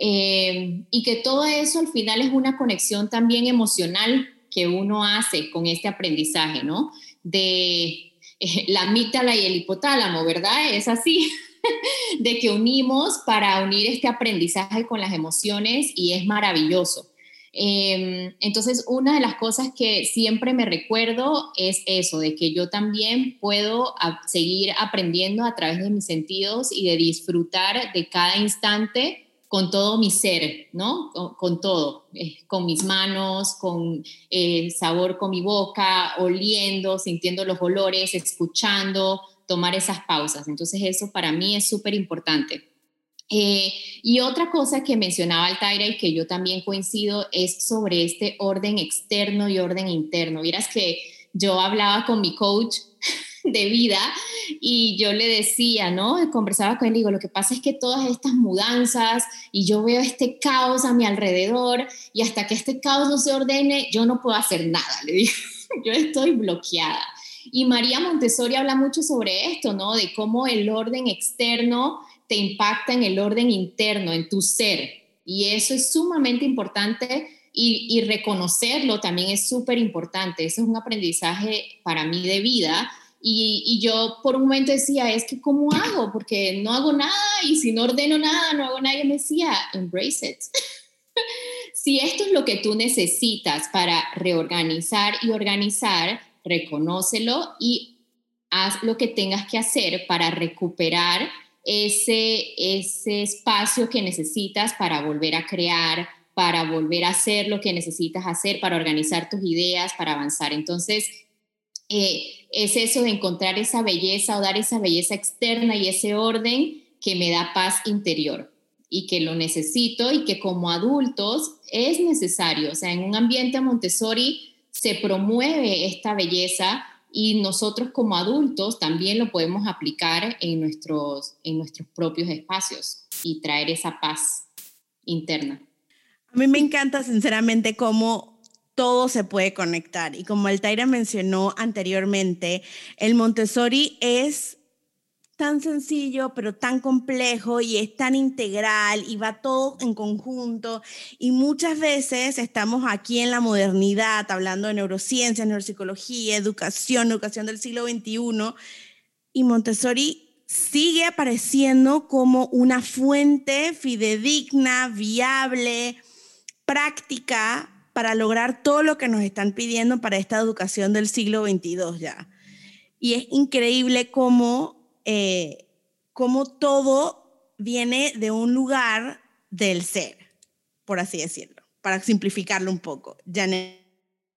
Eh, y que todo eso al final es una conexión también emocional que uno hace con este aprendizaje, ¿no? De eh, la amígdala y el hipotálamo, ¿verdad? Es así, de que unimos para unir este aprendizaje con las emociones y es maravilloso. Em, entonces, una de las cosas que siempre me recuerdo es eso, de que yo también puedo seguir aprendiendo a través de mis sentidos y de disfrutar de cada instante con todo mi ser, ¿no? Con, todo, eh, con mis manos, con eh, sabor con mi boca, oliendo, sintiendo los olores, escuchando, tomar esas pausas. Entonces eso para mí es súper importante. Eh, y otra cosa que mencionaba Altaira y que yo también coincido es sobre este orden externo y orden interno. Vieras que yo hablaba con mi coach de vida y yo le decía, ¿no? Conversaba con él y digo, lo que pasa es que todas estas mudanzas y yo veo este caos a mi alrededor y hasta que este caos no se ordene, yo no puedo hacer nada, le digo, yo estoy bloqueada. Y María Montessori habla mucho sobre esto, ¿no? De cómo el orden externo te impacta en el orden interno, en tu ser. Y eso es sumamente importante y, reconocerlo también es súper importante. Eso es un aprendizaje para mí de vida. Y, yo por un momento decía, es que ¿cómo hago? Porque no hago nada y si no ordeno nada, no hago nada. Y me decía, embrace it. si esto es lo que tú necesitas para reorganizar y organizar, reconócelo y haz lo que tengas que hacer para recuperar ese, ese espacio que necesitas para volver a crear, para volver a hacer lo que necesitas hacer, para organizar tus ideas, para avanzar. Entonces, eh, es eso de encontrar esa belleza o dar esa belleza externa y ese orden que me da paz interior y que lo necesito y que como adultos es necesario. O sea, en un ambiente Montessori se promueve esta belleza y nosotros como adultos también lo podemos aplicar en nuestros, en nuestros propios espacios y traer esa paz interna. A mí me encanta sinceramente cómo todo se puede conectar y como Altaira mencionó anteriormente, el Montessori es tan sencillo, pero tan complejo y es tan integral y va todo en conjunto. Y muchas veces estamos aquí en la modernidad hablando de neurociencia, neuropsicología, educación, educación del siglo XXI, y Montessori sigue apareciendo como una fuente fidedigna, viable, práctica para lograr todo lo que nos están pidiendo para esta educación del siglo XXII ya. Y es increíble cómo eh, cómo todo viene de un lugar del ser, por así decirlo, para simplificarlo un poco. Janet.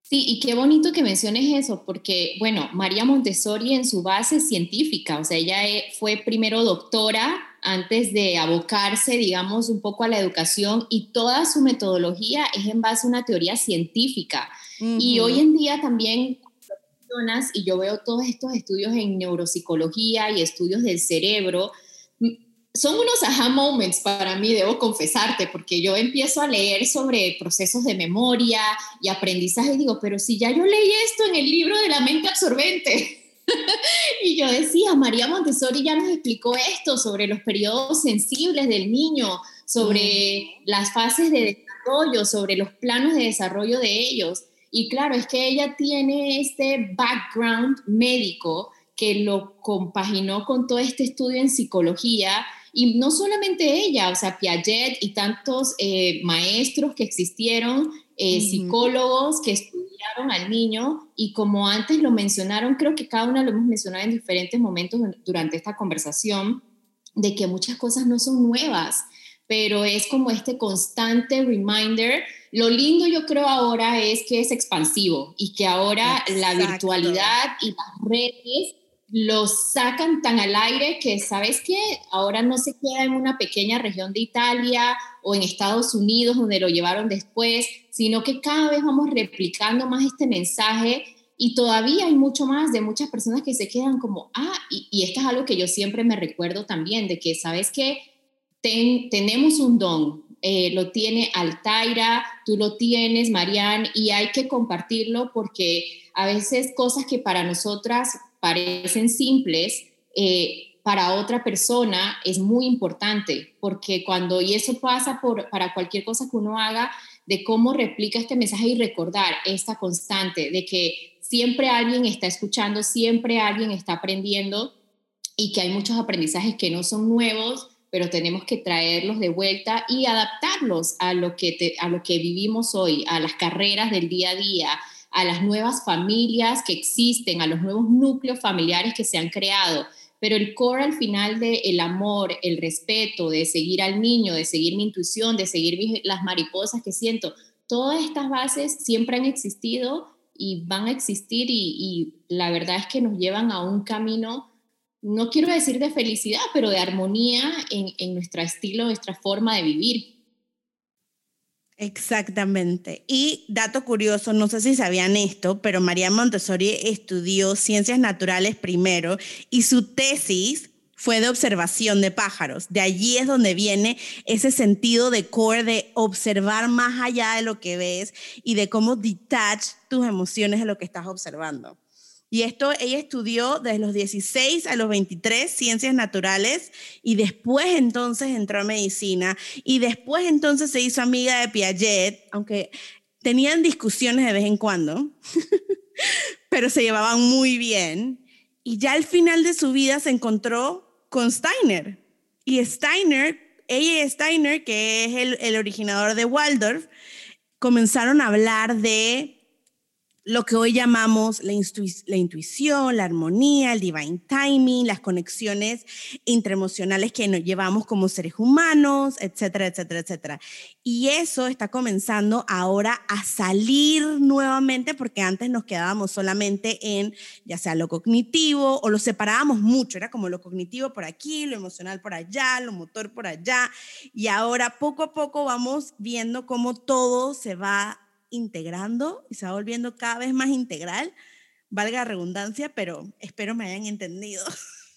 Sí, y qué bonito que menciones eso, porque, bueno, María Montessori en su base científica, o sea, ella eh, fue primero doctora antes de abocarse, digamos, un poco a la educación y toda su metodología es en base a una teoría científica. Y hoy en día también y yo veo todos estos estudios en neuropsicología y estudios del cerebro, son unos aha moments para mí, debo confesarte, porque yo empiezo a leer sobre procesos de memoria y aprendizaje y digo, pero si ya yo leí esto en el libro de la mente absorbente. y yo decía, María Montessori ya nos explicó esto sobre los periodos sensibles del niño, sobre mm. las fases de desarrollo, sobre los planos de desarrollo de ellos. Y claro, es que ella tiene este background médico que lo compaginó con todo este estudio en psicología y no solamente ella, o sea, Piaget y tantos eh, maestros que existieron, eh, psicólogos que estudiaron al niño y como antes lo mencionaron, creo que cada uno lo hemos mencionado en diferentes momentos durante esta conversación, de que muchas cosas no son nuevas, pero es como este constante reminder. Lo lindo yo creo ahora es que es expansivo y que ahora la virtualidad y las redes lo sacan tan al aire que, ¿sabes qué? Ahora no se queda en una pequeña región de Italia o en Estados Unidos donde lo llevaron después, sino que cada vez vamos replicando más este mensaje y todavía hay mucho más de muchas personas que se quedan como, ah, y, y esto es algo que yo siempre me recuerdo también, de que, ¿sabes qué? tenemos un don, eh, lo tiene Altaira, tú lo tienes, Marianne, y hay que compartirlo porque a veces cosas que para nosotras parecen simples, eh, para otra persona es muy importante, porque cuando, y eso pasa por, para cualquier cosa que uno haga, de cómo replica este mensaje y recordar esta constante de que siempre alguien está escuchando, siempre alguien está aprendiendo y que hay muchos aprendizajes que no son nuevos, pero tenemos que traerlos de vuelta y adaptarlos a lo que, a lo que vivimos hoy, a las carreras del día a día, a las nuevas familias que existen, a los nuevos núcleos familiares que se han creado. Pero el core al final de el amor, el respeto, de seguir al niño, de seguir mi intuición, de seguir las mariposas que siento, todas estas bases siempre han existido y van a existir y, la verdad es que nos llevan a un camino no quiero decir de felicidad, pero de armonía en, en nuestro estilo, nuestra forma de vivir. Exactamente. Y dato curioso, no sé si sabían esto, pero María Montessori estudió ciencias naturales primero y su tesis fue de observación de pájaros. De allí es donde viene ese sentido de core de observar más allá de lo que ves y de cómo detach tus emociones de lo que estás observando. Y esto ella estudió desde los 16 a los 23 ciencias naturales y después entonces entró a medicina y después entonces se hizo amiga de Piaget, aunque tenían discusiones de vez en cuando, pero se llevaban muy bien. Y ya al final de su vida se encontró con Steiner. Y Steiner, ella y Steiner, que es el, el originador de Waldorf, comenzaron a hablar de lo que hoy llamamos la, intuición, la armonía, el divine timing, las conexiones intraemocionales que nos llevamos como seres humanos, etcétera, etcétera, etcétera. Y eso está comenzando ahora a salir nuevamente porque antes nos quedábamos solamente en ya sea lo cognitivo o lo separábamos mucho, era como lo cognitivo por aquí, lo emocional por allá, lo motor por allá. Y ahora poco a poco vamos viendo cómo todo se va integrando y se va volviendo cada vez más integral, valga la redundancia, pero espero me hayan entendido.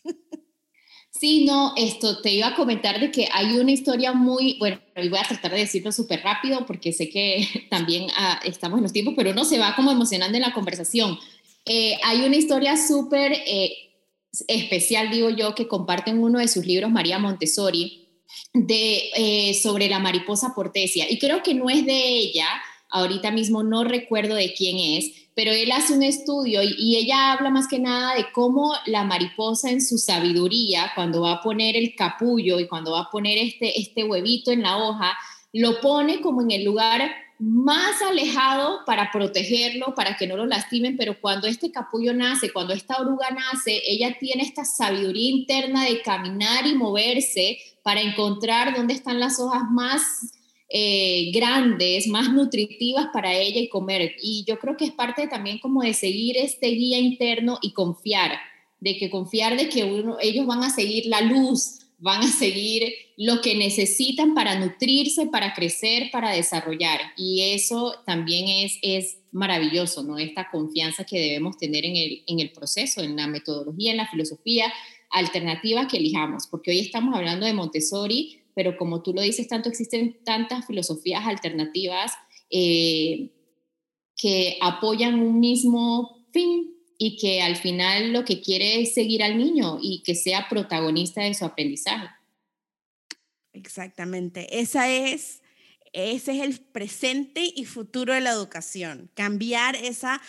Sí, no, esto te iba a comentar de que hay una historia muy, bueno, voy a tratar de decirlo súper rápido porque sé que también ah, estamos en los tiempos, pero uno se va como emocionando en la conversación. Eh, hay una historia súper eh, especial, digo yo, que comparte en uno de sus libros María Montessori, de, eh, sobre la mariposa portesia. Y creo que no es de ella, ahorita mismo no recuerdo de quién es, pero él hace un estudio y, ella habla más que nada de cómo la mariposa en su sabiduría, cuando va a poner el capullo y cuando va a poner este, este huevito en la hoja, lo pone como en el lugar más alejado para protegerlo, para que no lo lastimen, pero cuando este capullo nace, cuando esta oruga nace, ella tiene esta sabiduría interna de caminar y moverse para encontrar dónde están las hojas más eh, grandes, más nutritivas para ella y comer. Y yo creo que es parte también como de seguir este guía interno y confiar, de que confiar de que uno, ellos van a seguir la luz, van a seguir lo que necesitan para nutrirse, para crecer, para desarrollar. Y eso también es, es maravilloso, ¿no? Esta confianza que debemos tener en el, en el proceso, en la metodología, en la filosofía alternativa que elijamos, porque hoy estamos hablando de Montessori, pero como tú lo dices, tanto existen tantas filosofías alternativas eh, que apoyan un mismo fin y que al final lo que quiere es seguir al niño y que sea protagonista de su aprendizaje. Exactamente, esa es, ese es el presente y futuro de la educación, cambiar esa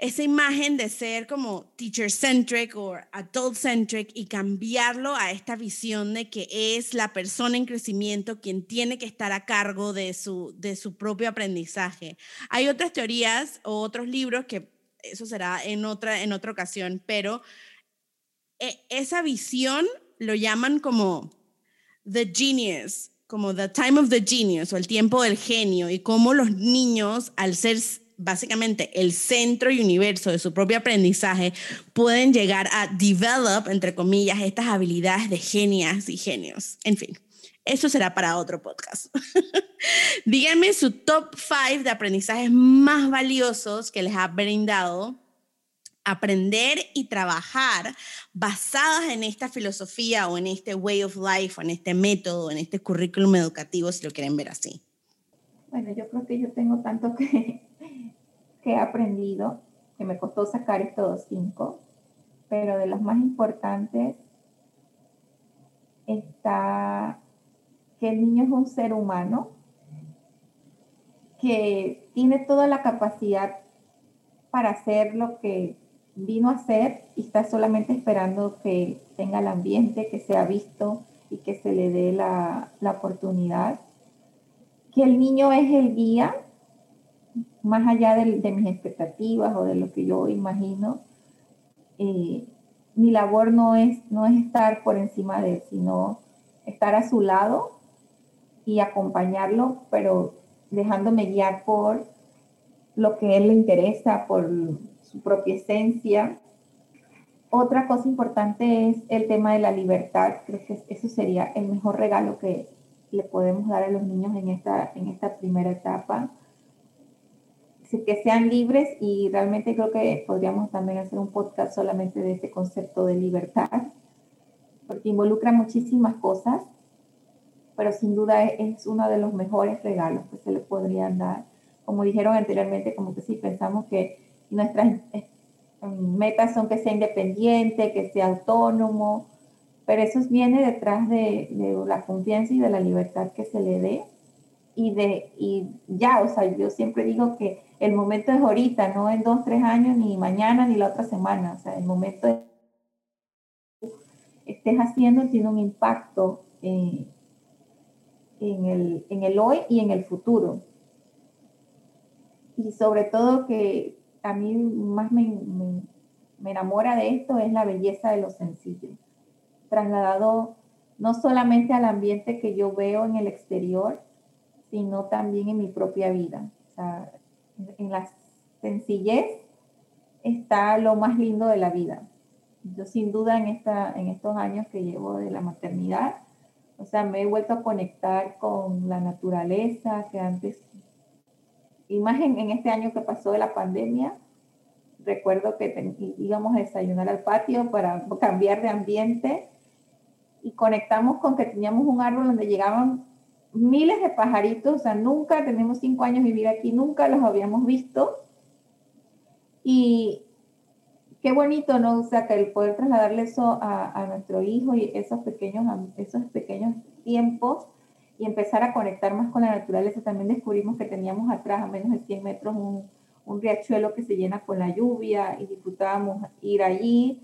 esa imagen de ser como teacher-centric o adult-centric y cambiarlo a esta visión de que es la persona en crecimiento quien tiene que estar a cargo de su, de su propio aprendizaje. Hay otras teorías o otros libros que eso será en otra, en otra ocasión, pero e, esa visión lo llaman como the genius, como the time of the genius o el tiempo del genio y cómo los niños al ser básicamente el centro y universo de su propio aprendizaje, pueden llegar a develop, entre comillas, estas habilidades de genias y genios. En fin, eso será para otro podcast. Díganme su top 5 de aprendizajes más valiosos que les ha brindado aprender y trabajar basadas en esta filosofía o en este way of life o en este método, en este currículum educativo, si lo quieren ver así. Bueno, yo creo que yo tengo tanto que, que he aprendido, que me costó sacar estos cinco. pero de las más importantes está que el niño es un ser humano que tiene toda la capacidad para hacer lo que vino a hacer y está solamente esperando que tenga el ambiente, que sea visto y que se le dé la, oportunidad. Que el niño es el guía, más allá de, mis expectativas o de lo que yo imagino. Eh, mi labor no es, no es estar por encima de él, sino estar a su lado y acompañarlo, pero dejándome guiar por lo que él le interesa, por su propia esencia. Otra cosa importante es el tema de la libertad. Creo que eso sería el mejor regalo que le podemos dar a los niños en esta, en esta primera etapa. Que sean libres y realmente creo que podríamos también hacer un podcast solamente de este concepto de libertad, porque involucra muchísimas cosas, pero sin duda es uno de los mejores regalos que se le podrían dar. Como dijeron anteriormente, como que sí pensamos que nuestras eh, metas son que sea independiente, que sea autónomo, pero eso viene detrás de, la confianza y de la libertad que se le dé. Y, de, y ya, o sea, yo siempre digo que el momento es ahorita, no en dos, tres años, ni mañana, ni la otra semana. O sea, el momento es, estés haciendo tiene un impacto en, el, en el hoy y en el futuro. Y sobre todo que a mí más me, me, enamora de esto es la belleza de lo sencillo, trasladado no solamente al ambiente que yo veo en el exterior, sino también en mi propia vida. O sea, en la sencillez está lo más lindo de la vida. Yo sin duda en, esta, en estos años que llevo de la maternidad, o sea, me he vuelto a conectar con la naturaleza que antes y más en, este año que pasó de la pandemia, recuerdo que íbamos a desayunar al patio para cambiar de ambiente y conectamos con que teníamos un árbol donde llegaban miles de pajaritos, o sea, nunca, tenemos cinco años vivir aquí, nunca los habíamos visto. Y qué bonito, ¿no? O sea, que el poder trasladarle eso a, a nuestro hijo y esos pequeños, esos pequeños tiempos y empezar a conectar más con la naturaleza, también descubrimos que teníamos atrás, a menos de 100 metros, un, un riachuelo que se llena con la lluvia y disfrutábamos ir allí.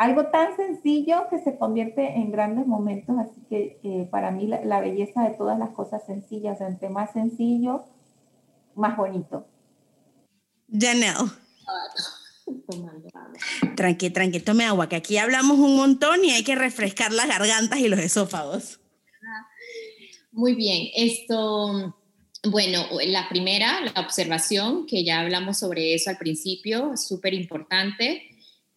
Algo tan sencillo que se convierte en grandes momentos, así que eh, para mí la, la, belleza de todas las cosas sencillas, entre más sencillo, más bonito. Janelle. Tranqui, tranqui, tome agua, que aquí hablamos un montón y hay que refrescar las gargantas y los esófagos. Muy bien, esto, bueno, la primera, la observación, que ya hablamos sobre eso al principio, súper importante.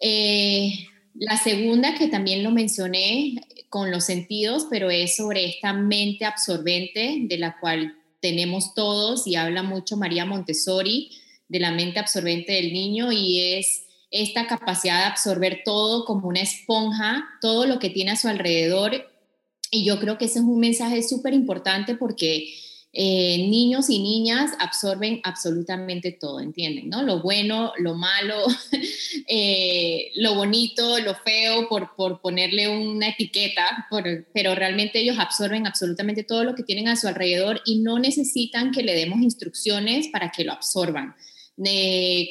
Eh, la segunda, que también lo mencioné con los sentidos, pero es sobre esta mente absorbente de la cual tenemos todos y habla mucho María Montessori de la mente absorbente del niño y es esta capacidad de absorber todo como una esponja, todo lo que tiene a su alrededor. Y yo creo que ese es un mensaje súper importante porque eh, niños y niñas absorben absolutamente todo, ¿entienden? ¿no? Lo bueno, lo malo, eh, lo bonito, lo feo, por, por ponerle una etiqueta, pero realmente ellos absorben absolutamente todo lo que tienen a su alrededor y no necesitan que le demos instrucciones para que lo absorban.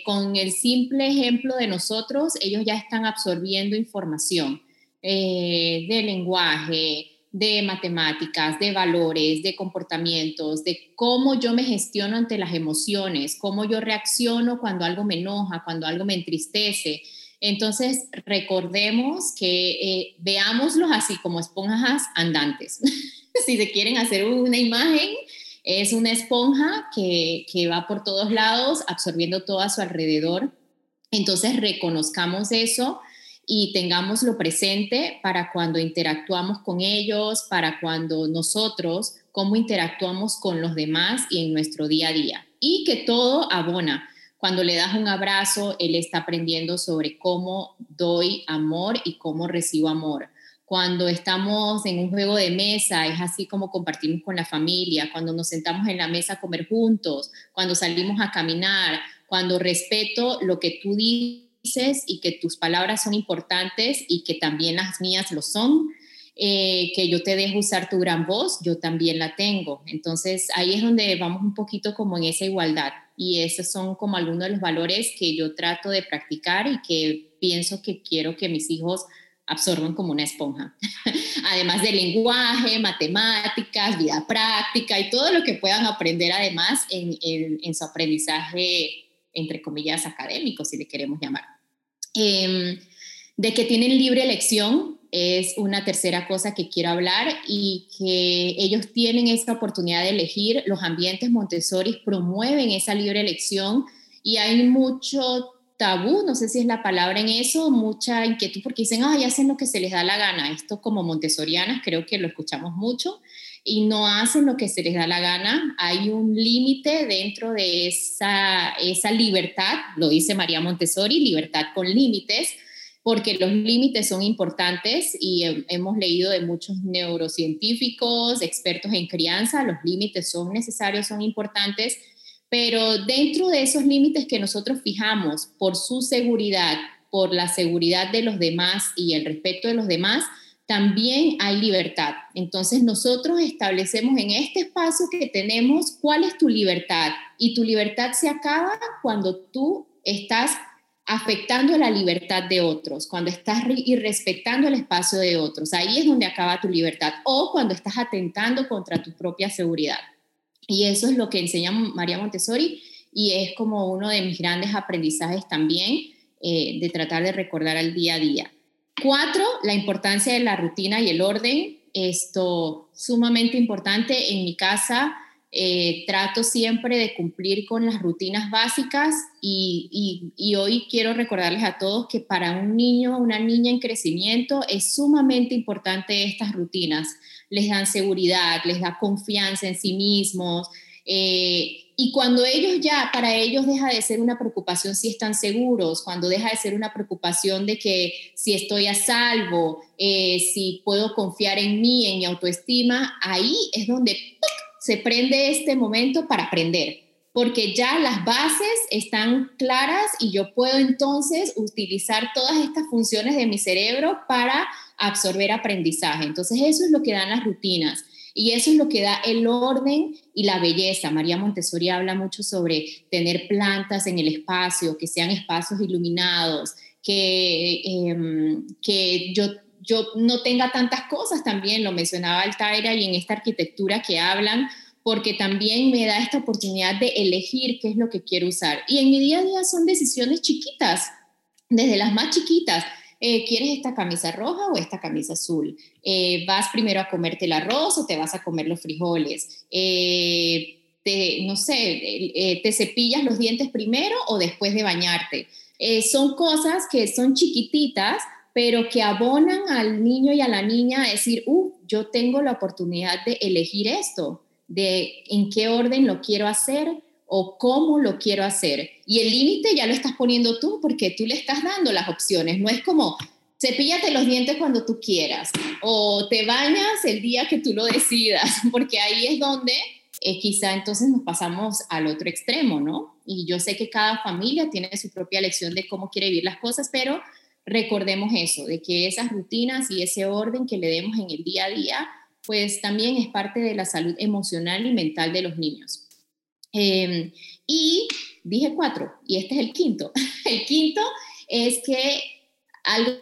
con el simple ejemplo de nosotros, ellos ya están absorbiendo información eh, de lenguaje, de matemáticas, de valores, de comportamientos, de cómo yo me gestiono ante las emociones, cómo yo reacciono cuando algo me enoja, cuando algo me entristece. Entonces, recordemos que eh, veámoslos así como esponjas andantes. si se quieren hacer una imagen, es una esponja que, que va por todos lados, absorbiendo todo a su alrededor. Entonces, reconozcamos eso y tengámoslo presente para cuando interactuamos con ellos, para cuando nosotros, cómo interactuamos con los demás y en nuestro día a día. Y que todo abona. Cuando le das un abrazo, él está aprendiendo sobre cómo doy amor y cómo recibo amor. Cuando estamos en un juego de mesa, es así como compartimos con la familia. Cuando nos sentamos en la mesa a comer juntos, cuando salimos a caminar, cuando respeto lo que tú dices dices y que tus palabras son importantes y que también las mías lo son. Eh, que yo te dejo usar tu gran voz, yo también la tengo. Entonces ahí es donde vamos un poquito como en esa igualdad y esos son como algunos de los valores que yo trato de practicar y que pienso que quiero que mis hijos absorban como una esponja. además de lenguaje, matemáticas, vida práctica y todo lo que puedan aprender además en, en, su aprendizaje, entre comillas, académico, si le queremos llamar. Em, de que tienen libre elección es una tercera cosa que quiero hablar y que ellos tienen esta oportunidad de elegir. Los ambientes Montessori promueven esa libre elección y hay mucho tabú, no sé si es la palabra en eso, mucha inquietud porque dicen, ay, hacen lo que se les da la gana. Esto como montessorianas creo que lo escuchamos mucho y no hacen lo que se les da la gana. Hay un límite dentro de esa, esa libertad, lo dice María Montessori, libertad con límites, porque los límites son importantes y hemos leído de muchos neurocientíficos, expertos en crianza, los límites son necesarios, son importantes pero dentro de esos límites que nosotros fijamos por su seguridad, por la seguridad de los demás y el respeto de los demás, también hay libertad. Entonces nosotros establecemos en este espacio que tenemos cuál es tu libertad y tu libertad se acaba cuando tú estás afectando la libertad de otros, cuando estás irrespetando el espacio de otros. Ahí es donde acaba tu libertad o cuando estás atentando contra tu propia seguridad. Y eso es lo que enseña María Montessori y es como uno de mis grandes aprendizajes también eh, de tratar de recordar al día a día. Cuatro, la importancia de la rutina y el orden. Esto sumamente importante en mi casa. Eh, trato siempre de cumplir con las rutinas básicas y, y, hoy quiero recordarles a todos que para un niño, una niña en crecimiento, es sumamente importante estas rutinas les dan seguridad, les da confianza en sí mismos. Eh, y cuando ellos ya, para ellos deja de ser una preocupación si están seguros, cuando deja de ser una preocupación de que si estoy a salvo, eh, si puedo confiar en mí, en mi autoestima, ahí es donde se prende este momento para aprender, porque ya las bases están claras y yo puedo entonces utilizar todas estas funciones de mi cerebro para absorber aprendizaje. Entonces eso es lo que dan las rutinas y eso es lo que da el orden y la belleza. María Montessori habla mucho sobre tener plantas en el espacio, que sean espacios iluminados, que, em, que yo, yo no tenga tantas cosas también, lo mencionaba Altaira y en esta arquitectura que hablan, porque también me da esta oportunidad de elegir qué es lo que quiero usar. Y en mi día a día son decisiones chiquitas, desde las más chiquitas eh, ¿quieres esta camisa roja o esta camisa azul? Eh, ¿Vas primero a comerte el arroz o te vas a comer los frijoles? Eh, no sé, ¿te cepillas los dientes primero o después de bañarte? son cosas que son chiquititas, pero que abonan al niño y a la niña a decir, uh, yo tengo la oportunidad de elegir esto, de en qué orden lo quiero hacer, o cómo lo quiero hacer. Y el límite ya lo estás poniendo tú porque tú le estás dando las opciones. No es como cepíllate los dientes cuando tú quieras o te bañas el día que tú lo decidas, porque ahí es donde eh, quizá entonces nos pasamos al otro extremo, ¿no? Y yo sé que cada familia tiene su propia lección de cómo quiere vivir las cosas, pero recordemos eso, de que esas rutinas y ese orden que le demos en el día a día, pues también es parte de la salud emocional y mental de los niños. Em, y dije cuatro, y este es el quinto. El quinto es que algo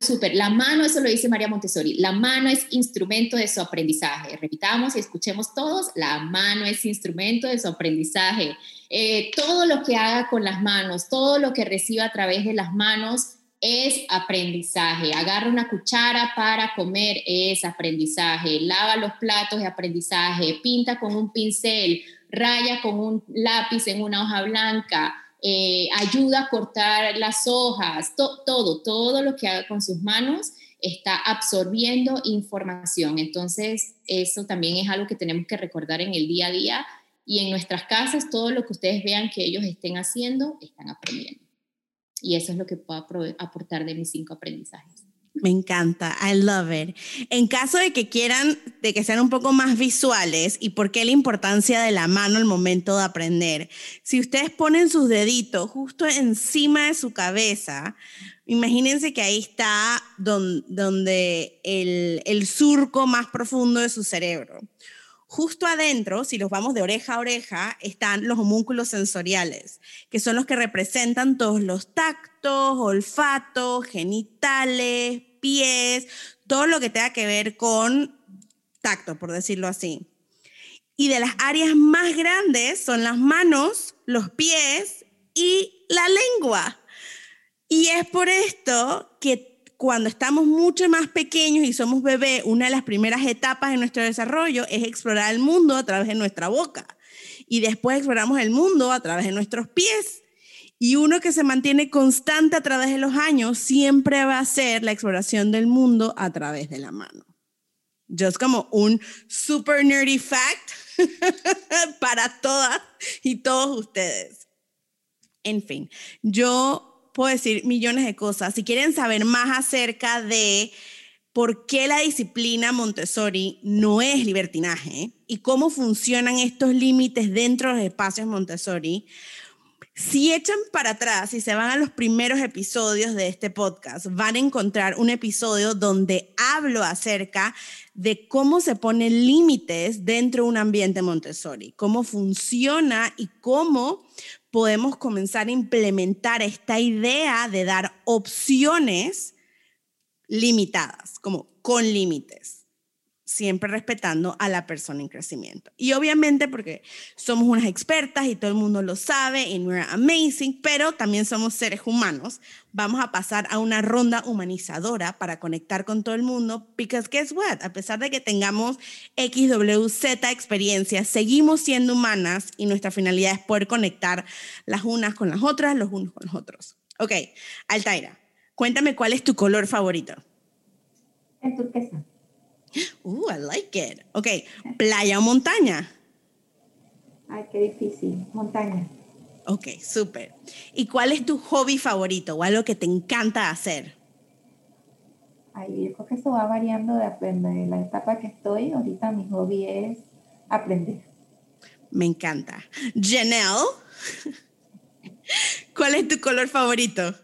súper, la mano, eso lo dice María Montessori, la mano es instrumento de su aprendizaje. Repitamos y escuchemos todos, la mano es instrumento de su aprendizaje. Eh, todo lo que haga con las manos, todo lo que reciba a través de las manos es aprendizaje. Agarra una cuchara para comer es aprendizaje. Lava los platos es aprendizaje. Pinta con un pincel raya con un lápiz en una hoja blanca, eh, ayuda a cortar las hojas, todo, todo lo que haga con sus manos está absorbiendo información. Entonces, eso también es algo que tenemos que recordar en el día a día y en nuestras casas, todo lo que ustedes vean que ellos estén haciendo, están aprendiendo. Y eso es lo que puedo aportar de mis cinco aprendizajes. Me encanta, I love it. En caso de que quieran, de que sean un poco más visuales, y por qué la importancia de la mano al momento de aprender, si ustedes ponen sus deditos justo encima de su cabeza, imagínense que ahí está donde, el, el surco más profundo de su cerebro. Justo adentro, si los vamos de oreja a oreja, están los homúnculos sensoriales, que son los que representan todos los tactos, olfatos, genitales, pies, todo lo que tenga que ver con tacto, por decirlo así. Y de las áreas más grandes son las manos, los pies y la lengua. Y es por esto que cuando estamos mucho más pequeños y somos bebés, una de las primeras etapas de nuestro desarrollo es explorar el mundo a través de nuestra boca. Y después exploramos el mundo a través de nuestros pies. Y uno que se mantiene constante a través de los años siempre va a ser la exploración del mundo a través de la mano. Just como un super nerdy fact para todas y todos ustedes. En fin, yo puedo decir millones de cosas. Si quieren saber más acerca de por qué la disciplina Montessori no es libertinaje y cómo funcionan estos límites dentro de los espacios Montessori, si echan para atrás y se van a los primeros episodios de este podcast, van a encontrar un episodio donde hablo acerca de cómo se ponen límites dentro de un ambiente Montessori, cómo funciona y cómo podemos comenzar a implementar esta idea de dar opciones limitadas, como con límites, siempre respetando a la persona en crecimiento. Y obviamente porque somos unas expertas y todo el mundo lo sabe, y we're amazing, pero también somos seres humanos. Vamos a pasar a una ronda humanizadora para conectar con todo el mundo, because guess what? A pesar de que tengamos XWZ experiencias, seguimos siendo humanas y nuestra finalidad es poder conectar las unas con las otras, los unos con los otros. Ok, Altaira, cuéntame cuál es tu color favorito. El turquesa. Uh, I like it. Ok, playa o montaña. Ay, qué difícil. Montaña. Ok, súper. ¿Y cuál es tu hobby favorito o algo que te encanta hacer? Ay, yo creo que eso va variando de aprender. En la etapa que estoy, ahorita mi hobby es aprender. Me encanta. Janelle, ¿cuál es tu color favorito?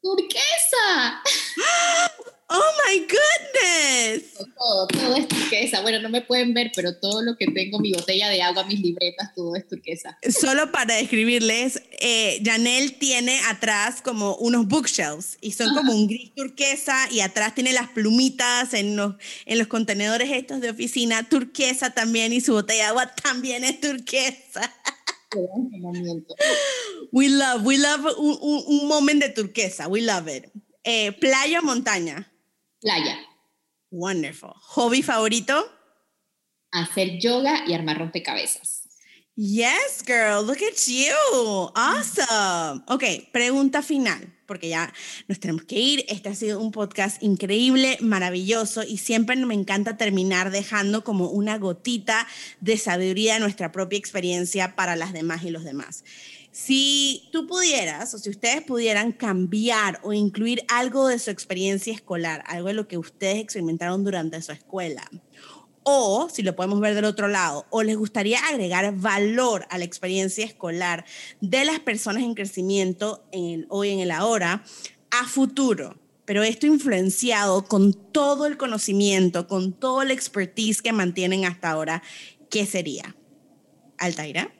Turquesa. Oh my goodness. Todo, todo es turquesa. Bueno, no me pueden ver, pero todo lo que tengo, mi botella de agua, mis libretas, todo es turquesa. Solo para describirles, eh, Janelle tiene atrás como unos bookshelves y son como un gris turquesa y atrás tiene las plumitas en los, en los contenedores estos de oficina, turquesa también y su botella de agua también es turquesa. We love, we love un, un, un moment de turquesa, we love it. Eh, playa o montaña. Playa. Wonderful. ¿Hobby favorito? Hacer yoga y armar rompecabezas. Yes, girl, look at you. Awesome. Ok, pregunta final, porque ya nos tenemos que ir. Este ha sido un podcast increíble, maravilloso y siempre me encanta terminar dejando como una gotita de sabiduría de nuestra propia experiencia para las demás y los demás. Si tú pudieras, o si ustedes pudieran cambiar o incluir algo de su experiencia escolar, algo de lo que ustedes experimentaron durante su escuela, o si lo podemos ver del otro lado, o les gustaría agregar valor a la experiencia escolar de las personas en crecimiento hoy en el ahora a futuro, pero esto influenciado con todo el conocimiento, con todo el expertise que mantienen hasta ahora, ¿qué sería? Altaira.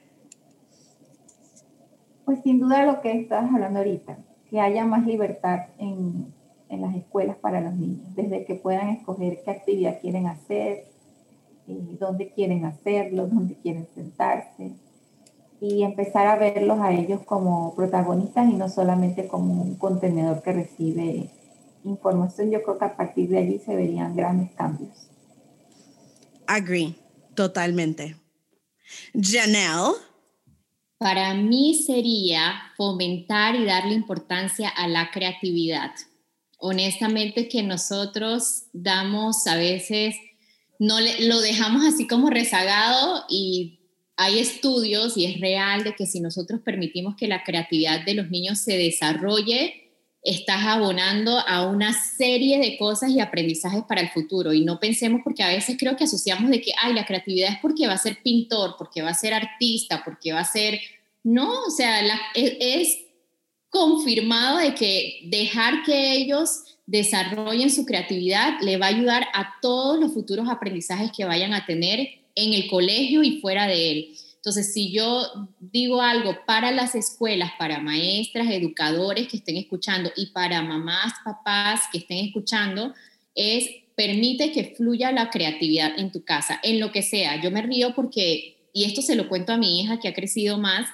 Pues sin duda lo que estás hablando ahorita, que haya más libertad en, en las escuelas para los niños, desde que puedan escoger qué actividad quieren hacer, eh, dónde quieren hacerlo, dónde quieren sentarse, y empezar a verlos a ellos como protagonistas y no solamente como un contenedor que recibe información. Yo creo que a partir de allí se verían grandes cambios. Agree, totalmente. Janelle. Para mí sería fomentar y darle importancia a la creatividad. Honestamente que nosotros damos a veces, no lo dejamos así como rezagado y hay estudios y es real de que si nosotros permitimos que la creatividad de los niños se desarrolle, estás abonando a una serie de cosas y aprendizajes para el futuro. Y no pensemos, porque a veces creo que asociamos de que, ay, la creatividad es porque va a ser pintor, porque va a ser artista, porque va a ser... No, o sea, es, es confirmado de que dejar que ellos desarrollen su creatividad le va a ayudar a todos los futuros aprendizajes que vayan a tener en el colegio y fuera de él. Entonces, si yo digo algo para las escuelas, para maestras, educadores que estén escuchando y para mamás, papás que estén escuchando, es permite que fluya la creatividad en tu casa, en lo que sea. Yo me río porque, y esto se lo cuento a mi hija que ha crecido más,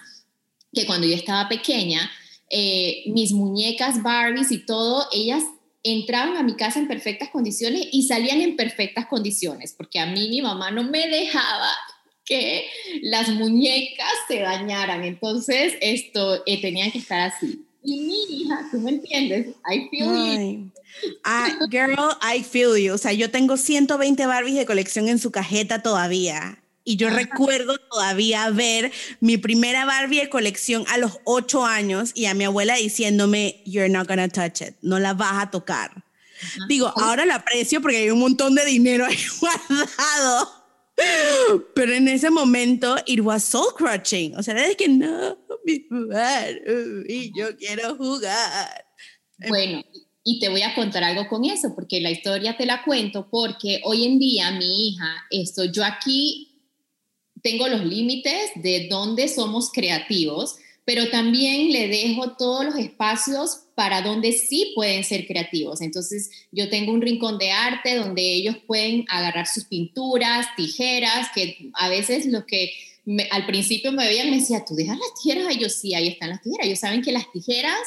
que cuando yo estaba pequeña, eh, mis muñecas Barbies y todo, ellas entraban a mi casa en perfectas condiciones y salían en perfectas condiciones, porque a mí mi mamá no me dejaba que las muñecas se dañaran. Entonces, esto eh, tenía que estar así. Y mi hija, tú me entiendes, I feel you. Ah, girl, I feel you. O sea, yo tengo 120 Barbies de colección en su cajeta todavía. Y yo recuerdo todavía ver mi primera Barbie de colección a los 8 años y a mi abuela diciéndome, You're not gonna touch it, no la vas a tocar. Digo, ahora la aprecio porque hay un montón de dinero ahí guardado. Pero en ese momento, it was soul crushing. O sea, era de que no, mi jugar, y yo quiero jugar. Bueno, y te voy a contar algo con eso, porque la historia te la cuento, porque hoy en día mi hija, esto, yo aquí tengo los límites de dónde somos creativos, pero también le dejo todos los espacios para donde sí pueden ser creativos. Entonces, yo tengo un rincón de arte donde ellos pueden agarrar sus pinturas, tijeras, que a veces lo que al principio me veían me decía, ¿tú dejas las tijeras? Y yo sí, ahí están las tijeras. Ellos saben que las tijeras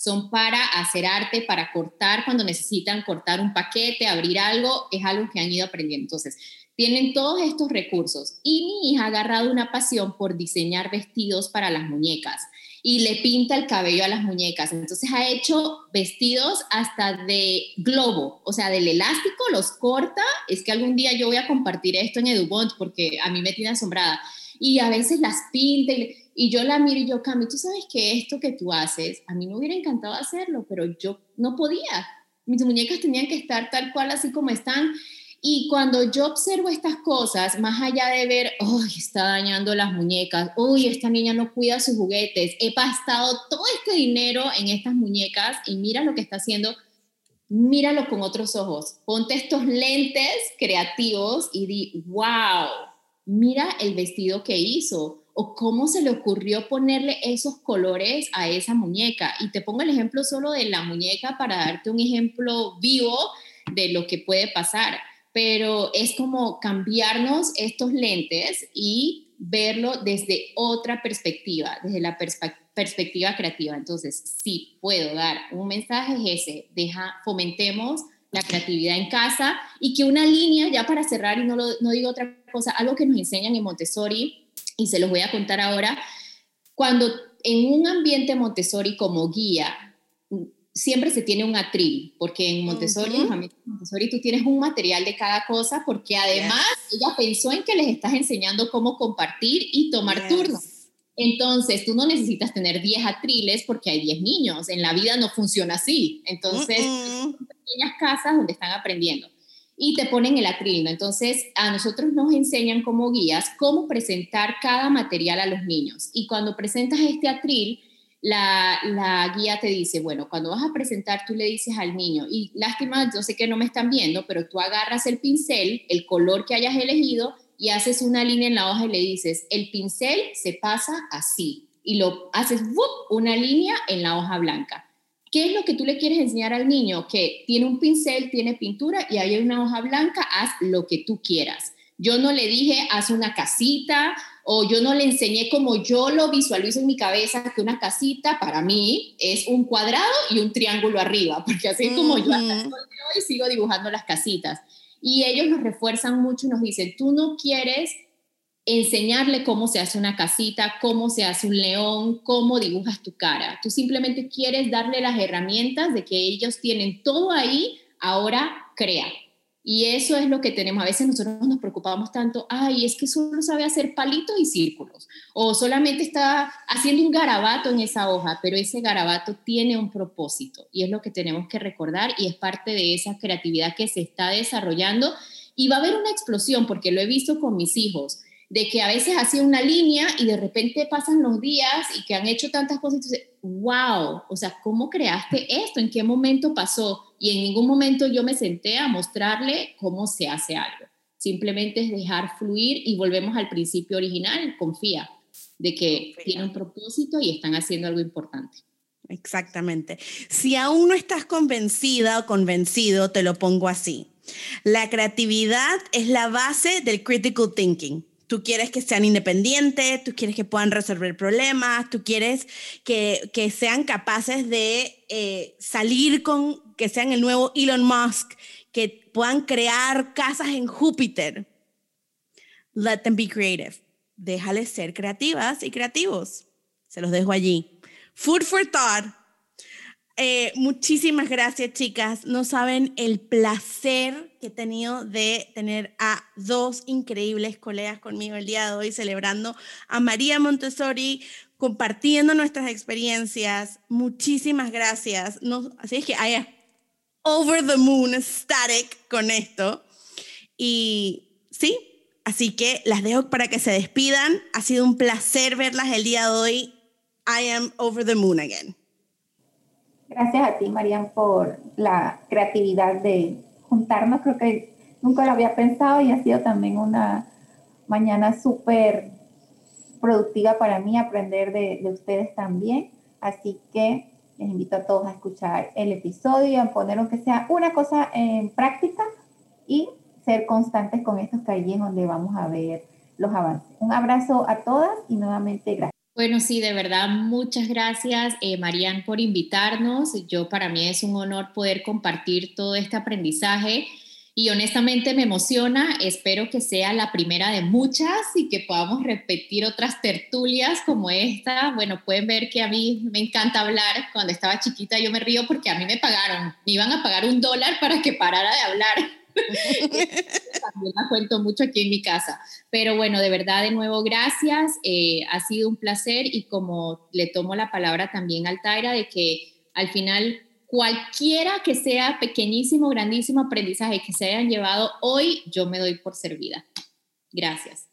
son para hacer arte, para cortar cuando necesitan cortar un paquete, abrir algo, es algo que han ido aprendiendo. Entonces, tienen todos estos recursos y mi hija ha agarrado una pasión por diseñar vestidos para las muñecas y le pinta el cabello a las muñecas. Entonces ha hecho vestidos hasta de globo, o sea, del elástico, los corta. Es que algún día yo voy a compartir esto en Edubont porque a mí me tiene asombrada. Y a veces las pinta y, yo la miro y yo, Cami, tú sabes que esto que tú haces, a mí me hubiera encantado hacerlo, pero yo no podía. Mis muñecas tenían que estar tal cual así como están. Y cuando yo observo estas cosas, más allá de ver, uy, está dañando las muñecas, uy, esta niña no cuida sus juguetes, he gastado todo este dinero en estas muñecas y mira lo que está haciendo, míralo con otros ojos. Ponte estos lentes creativos y di, wow, mira el vestido que hizo o cómo se le ocurrió ponerle esos colores a esa muñeca. Y te pongo el ejemplo solo de la muñeca para darte un ejemplo vivo de lo que puede pasar pero es como cambiarnos estos lentes y verlo desde otra perspectiva, desde la perspectiva creativa. Entonces, sí, puedo dar un mensaje es ese, deja, fomentemos la creatividad en casa y que una línea, ya para cerrar y no, no digo otra cosa, algo que nos enseñan en Montessori, y se los voy a contar ahora, cuando en un ambiente Montessori como guía, siempre se tiene un atril, porque en Montessori, en Montessori tú tienes un material de cada cosa, porque además ella pensó en que les estás enseñando cómo compartir y tomar turnos. Entonces, tú no necesitas tener 10 atriles porque hay 10 niños. En la vida no funciona así. Entonces, son pequeñas casas donde están aprendiendo. Y te ponen el atril. Entonces, a nosotros nos enseñan como guías cómo presentar cada material a los niños. Y cuando presentas este atril, la, guía te dice, bueno, cuando vas a presentar, tú le dices al niño, y lástima, yo sé que no me están viendo, pero tú agarras el pincel, el color que hayas elegido, y haces una línea en la hoja y le dices, el pincel se pasa así, y lo haces una línea en la hoja blanca. ¿Qué es lo que tú le quieres enseñar al niño? Que tiene un pincel, tiene pintura y hay una hoja blanca, haz lo que tú quieras. Yo no le dije, haz una casita, o yo no le enseñé como yo lo visualizo en mi cabeza, que una casita para mí es un cuadrado y un triángulo arriba, porque así como yo hasta hoy sigo dibujando las casitas. Y ellos nos refuerzan mucho y nos dicen, tú no quieres enseñarle cómo se hace una casita, cómo se hace un león, cómo dibujas tu cara. Tú simplemente quieres darle las herramientas de que ellos tienen todo ahí, ahora crea. Y eso es lo que tenemos. A veces nosotros nos preocupamos tanto, ay, es que solo sabe hacer palitos y círculos, o solamente está haciendo un garabato en esa hoja, pero ese garabato tiene un propósito y es lo que tenemos que recordar y es parte de esa creatividad que se está desarrollando. Y va a haber una explosión, porque lo he visto con mis hijos de que a veces hacía una línea y de repente pasan los días y que han hecho tantas cosas, entonces, wow, o sea, ¿cómo creaste esto? ¿En qué momento pasó? Y en ningún momento yo me senté a mostrarle cómo se hace algo. Simplemente es dejar fluir y volvemos al principio original, confía de que tiene un propósito y están haciendo algo importante. Exactamente. Si aún no estás convencida o convencido, te lo pongo así. La creatividad es la base del critical thinking. Tú quieres que sean independientes, tú quieres que puedan resolver problemas, tú quieres que, que sean capaces de eh, salir con, que sean el nuevo Elon Musk, que puedan crear casas en Júpiter. Let them be creative. Déjales ser creativas y creativos. Se los dejo allí. Food for thought eh, muchísimas gracias, chicas. No saben el placer que he tenido de tener a dos increíbles colegas conmigo el día de hoy, celebrando a María Montessori, compartiendo nuestras experiencias. Muchísimas gracias. Así es que hay over the moon static con esto. Y sí, así que las dejo para que se despidan. Ha sido un placer verlas el día de hoy. I am over the moon again. Gracias a ti, Marian, por la creatividad de juntarnos. Creo que nunca lo había pensado y ha sido también una mañana súper productiva para mí, aprender de, ustedes también. Así que les invito a todos a escuchar el episodio a poner aunque sea una cosa en práctica y ser constantes con estos calles donde vamos a ver los avances. Un abrazo a todas y nuevamente gracias. Bueno, sí, de verdad, muchas gracias, eh, Marían, por invitarnos. Yo para mí es un honor poder compartir todo este aprendizaje y honestamente me emociona. Espero que sea la primera de muchas y que podamos repetir otras tertulias como esta. Bueno, pueden ver que a mí me encanta hablar. Cuando estaba chiquita yo me río porque a mí me pagaron, me iban a pagar un dólar para que parara de hablar. También la cuento mucho aquí en mi casa. Pero bueno, de verdad, de nuevo, gracias. Eh, ha sido un placer y como le tomo la palabra también al Taira de que al final cualquiera que sea pequeñísimo, grandísimo aprendizaje que se hayan llevado hoy, yo me doy por servida. Gracias.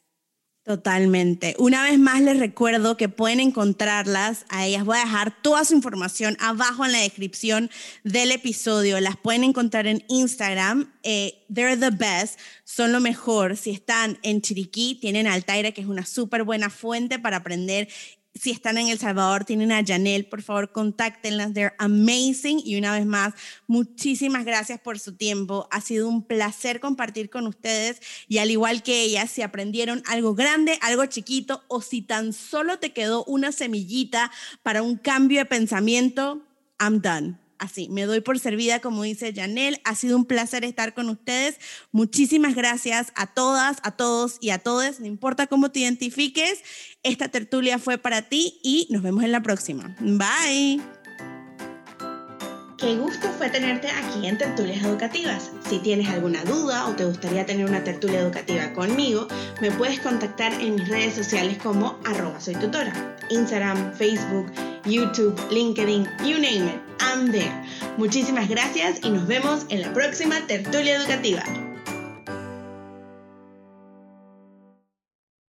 Totalmente. Una vez más les recuerdo que pueden encontrarlas a ellas. Voy a dejar toda su información abajo en la descripción del episodio. Las pueden encontrar en Instagram. Eh, they're the best. Son lo mejor. Si están en Chiriquí, tienen Altaira, que es una súper buena fuente para aprender si están en El Salvador, tienen a Janelle, por favor, contáctenlas. They're amazing. Y una vez más, muchísimas gracias por su tiempo. Ha sido un placer compartir con ustedes. Y al igual que ellas, si aprendieron algo grande, algo chiquito, o si tan solo te quedó una semillita para un cambio de pensamiento, I'm done así, me doy por servida, como dice Janelle. Ha sido un placer estar con ustedes. Muchísimas gracias a todas, a todos y a todos. No importa cómo te identifiques, esta tertulia fue para ti y nos vemos en la próxima. Bye. Qué gusto fue tenerte aquí en Tertulias Educativas. Si tienes alguna duda o te gustaría tener una tertulia educativa conmigo, me puedes contactar en mis redes sociales como arroba soy tutora. Instagram, Facebook, YouTube, LinkedIn, you name it, I'm there. Muchísimas gracias y nos vemos en la próxima tertulia educativa.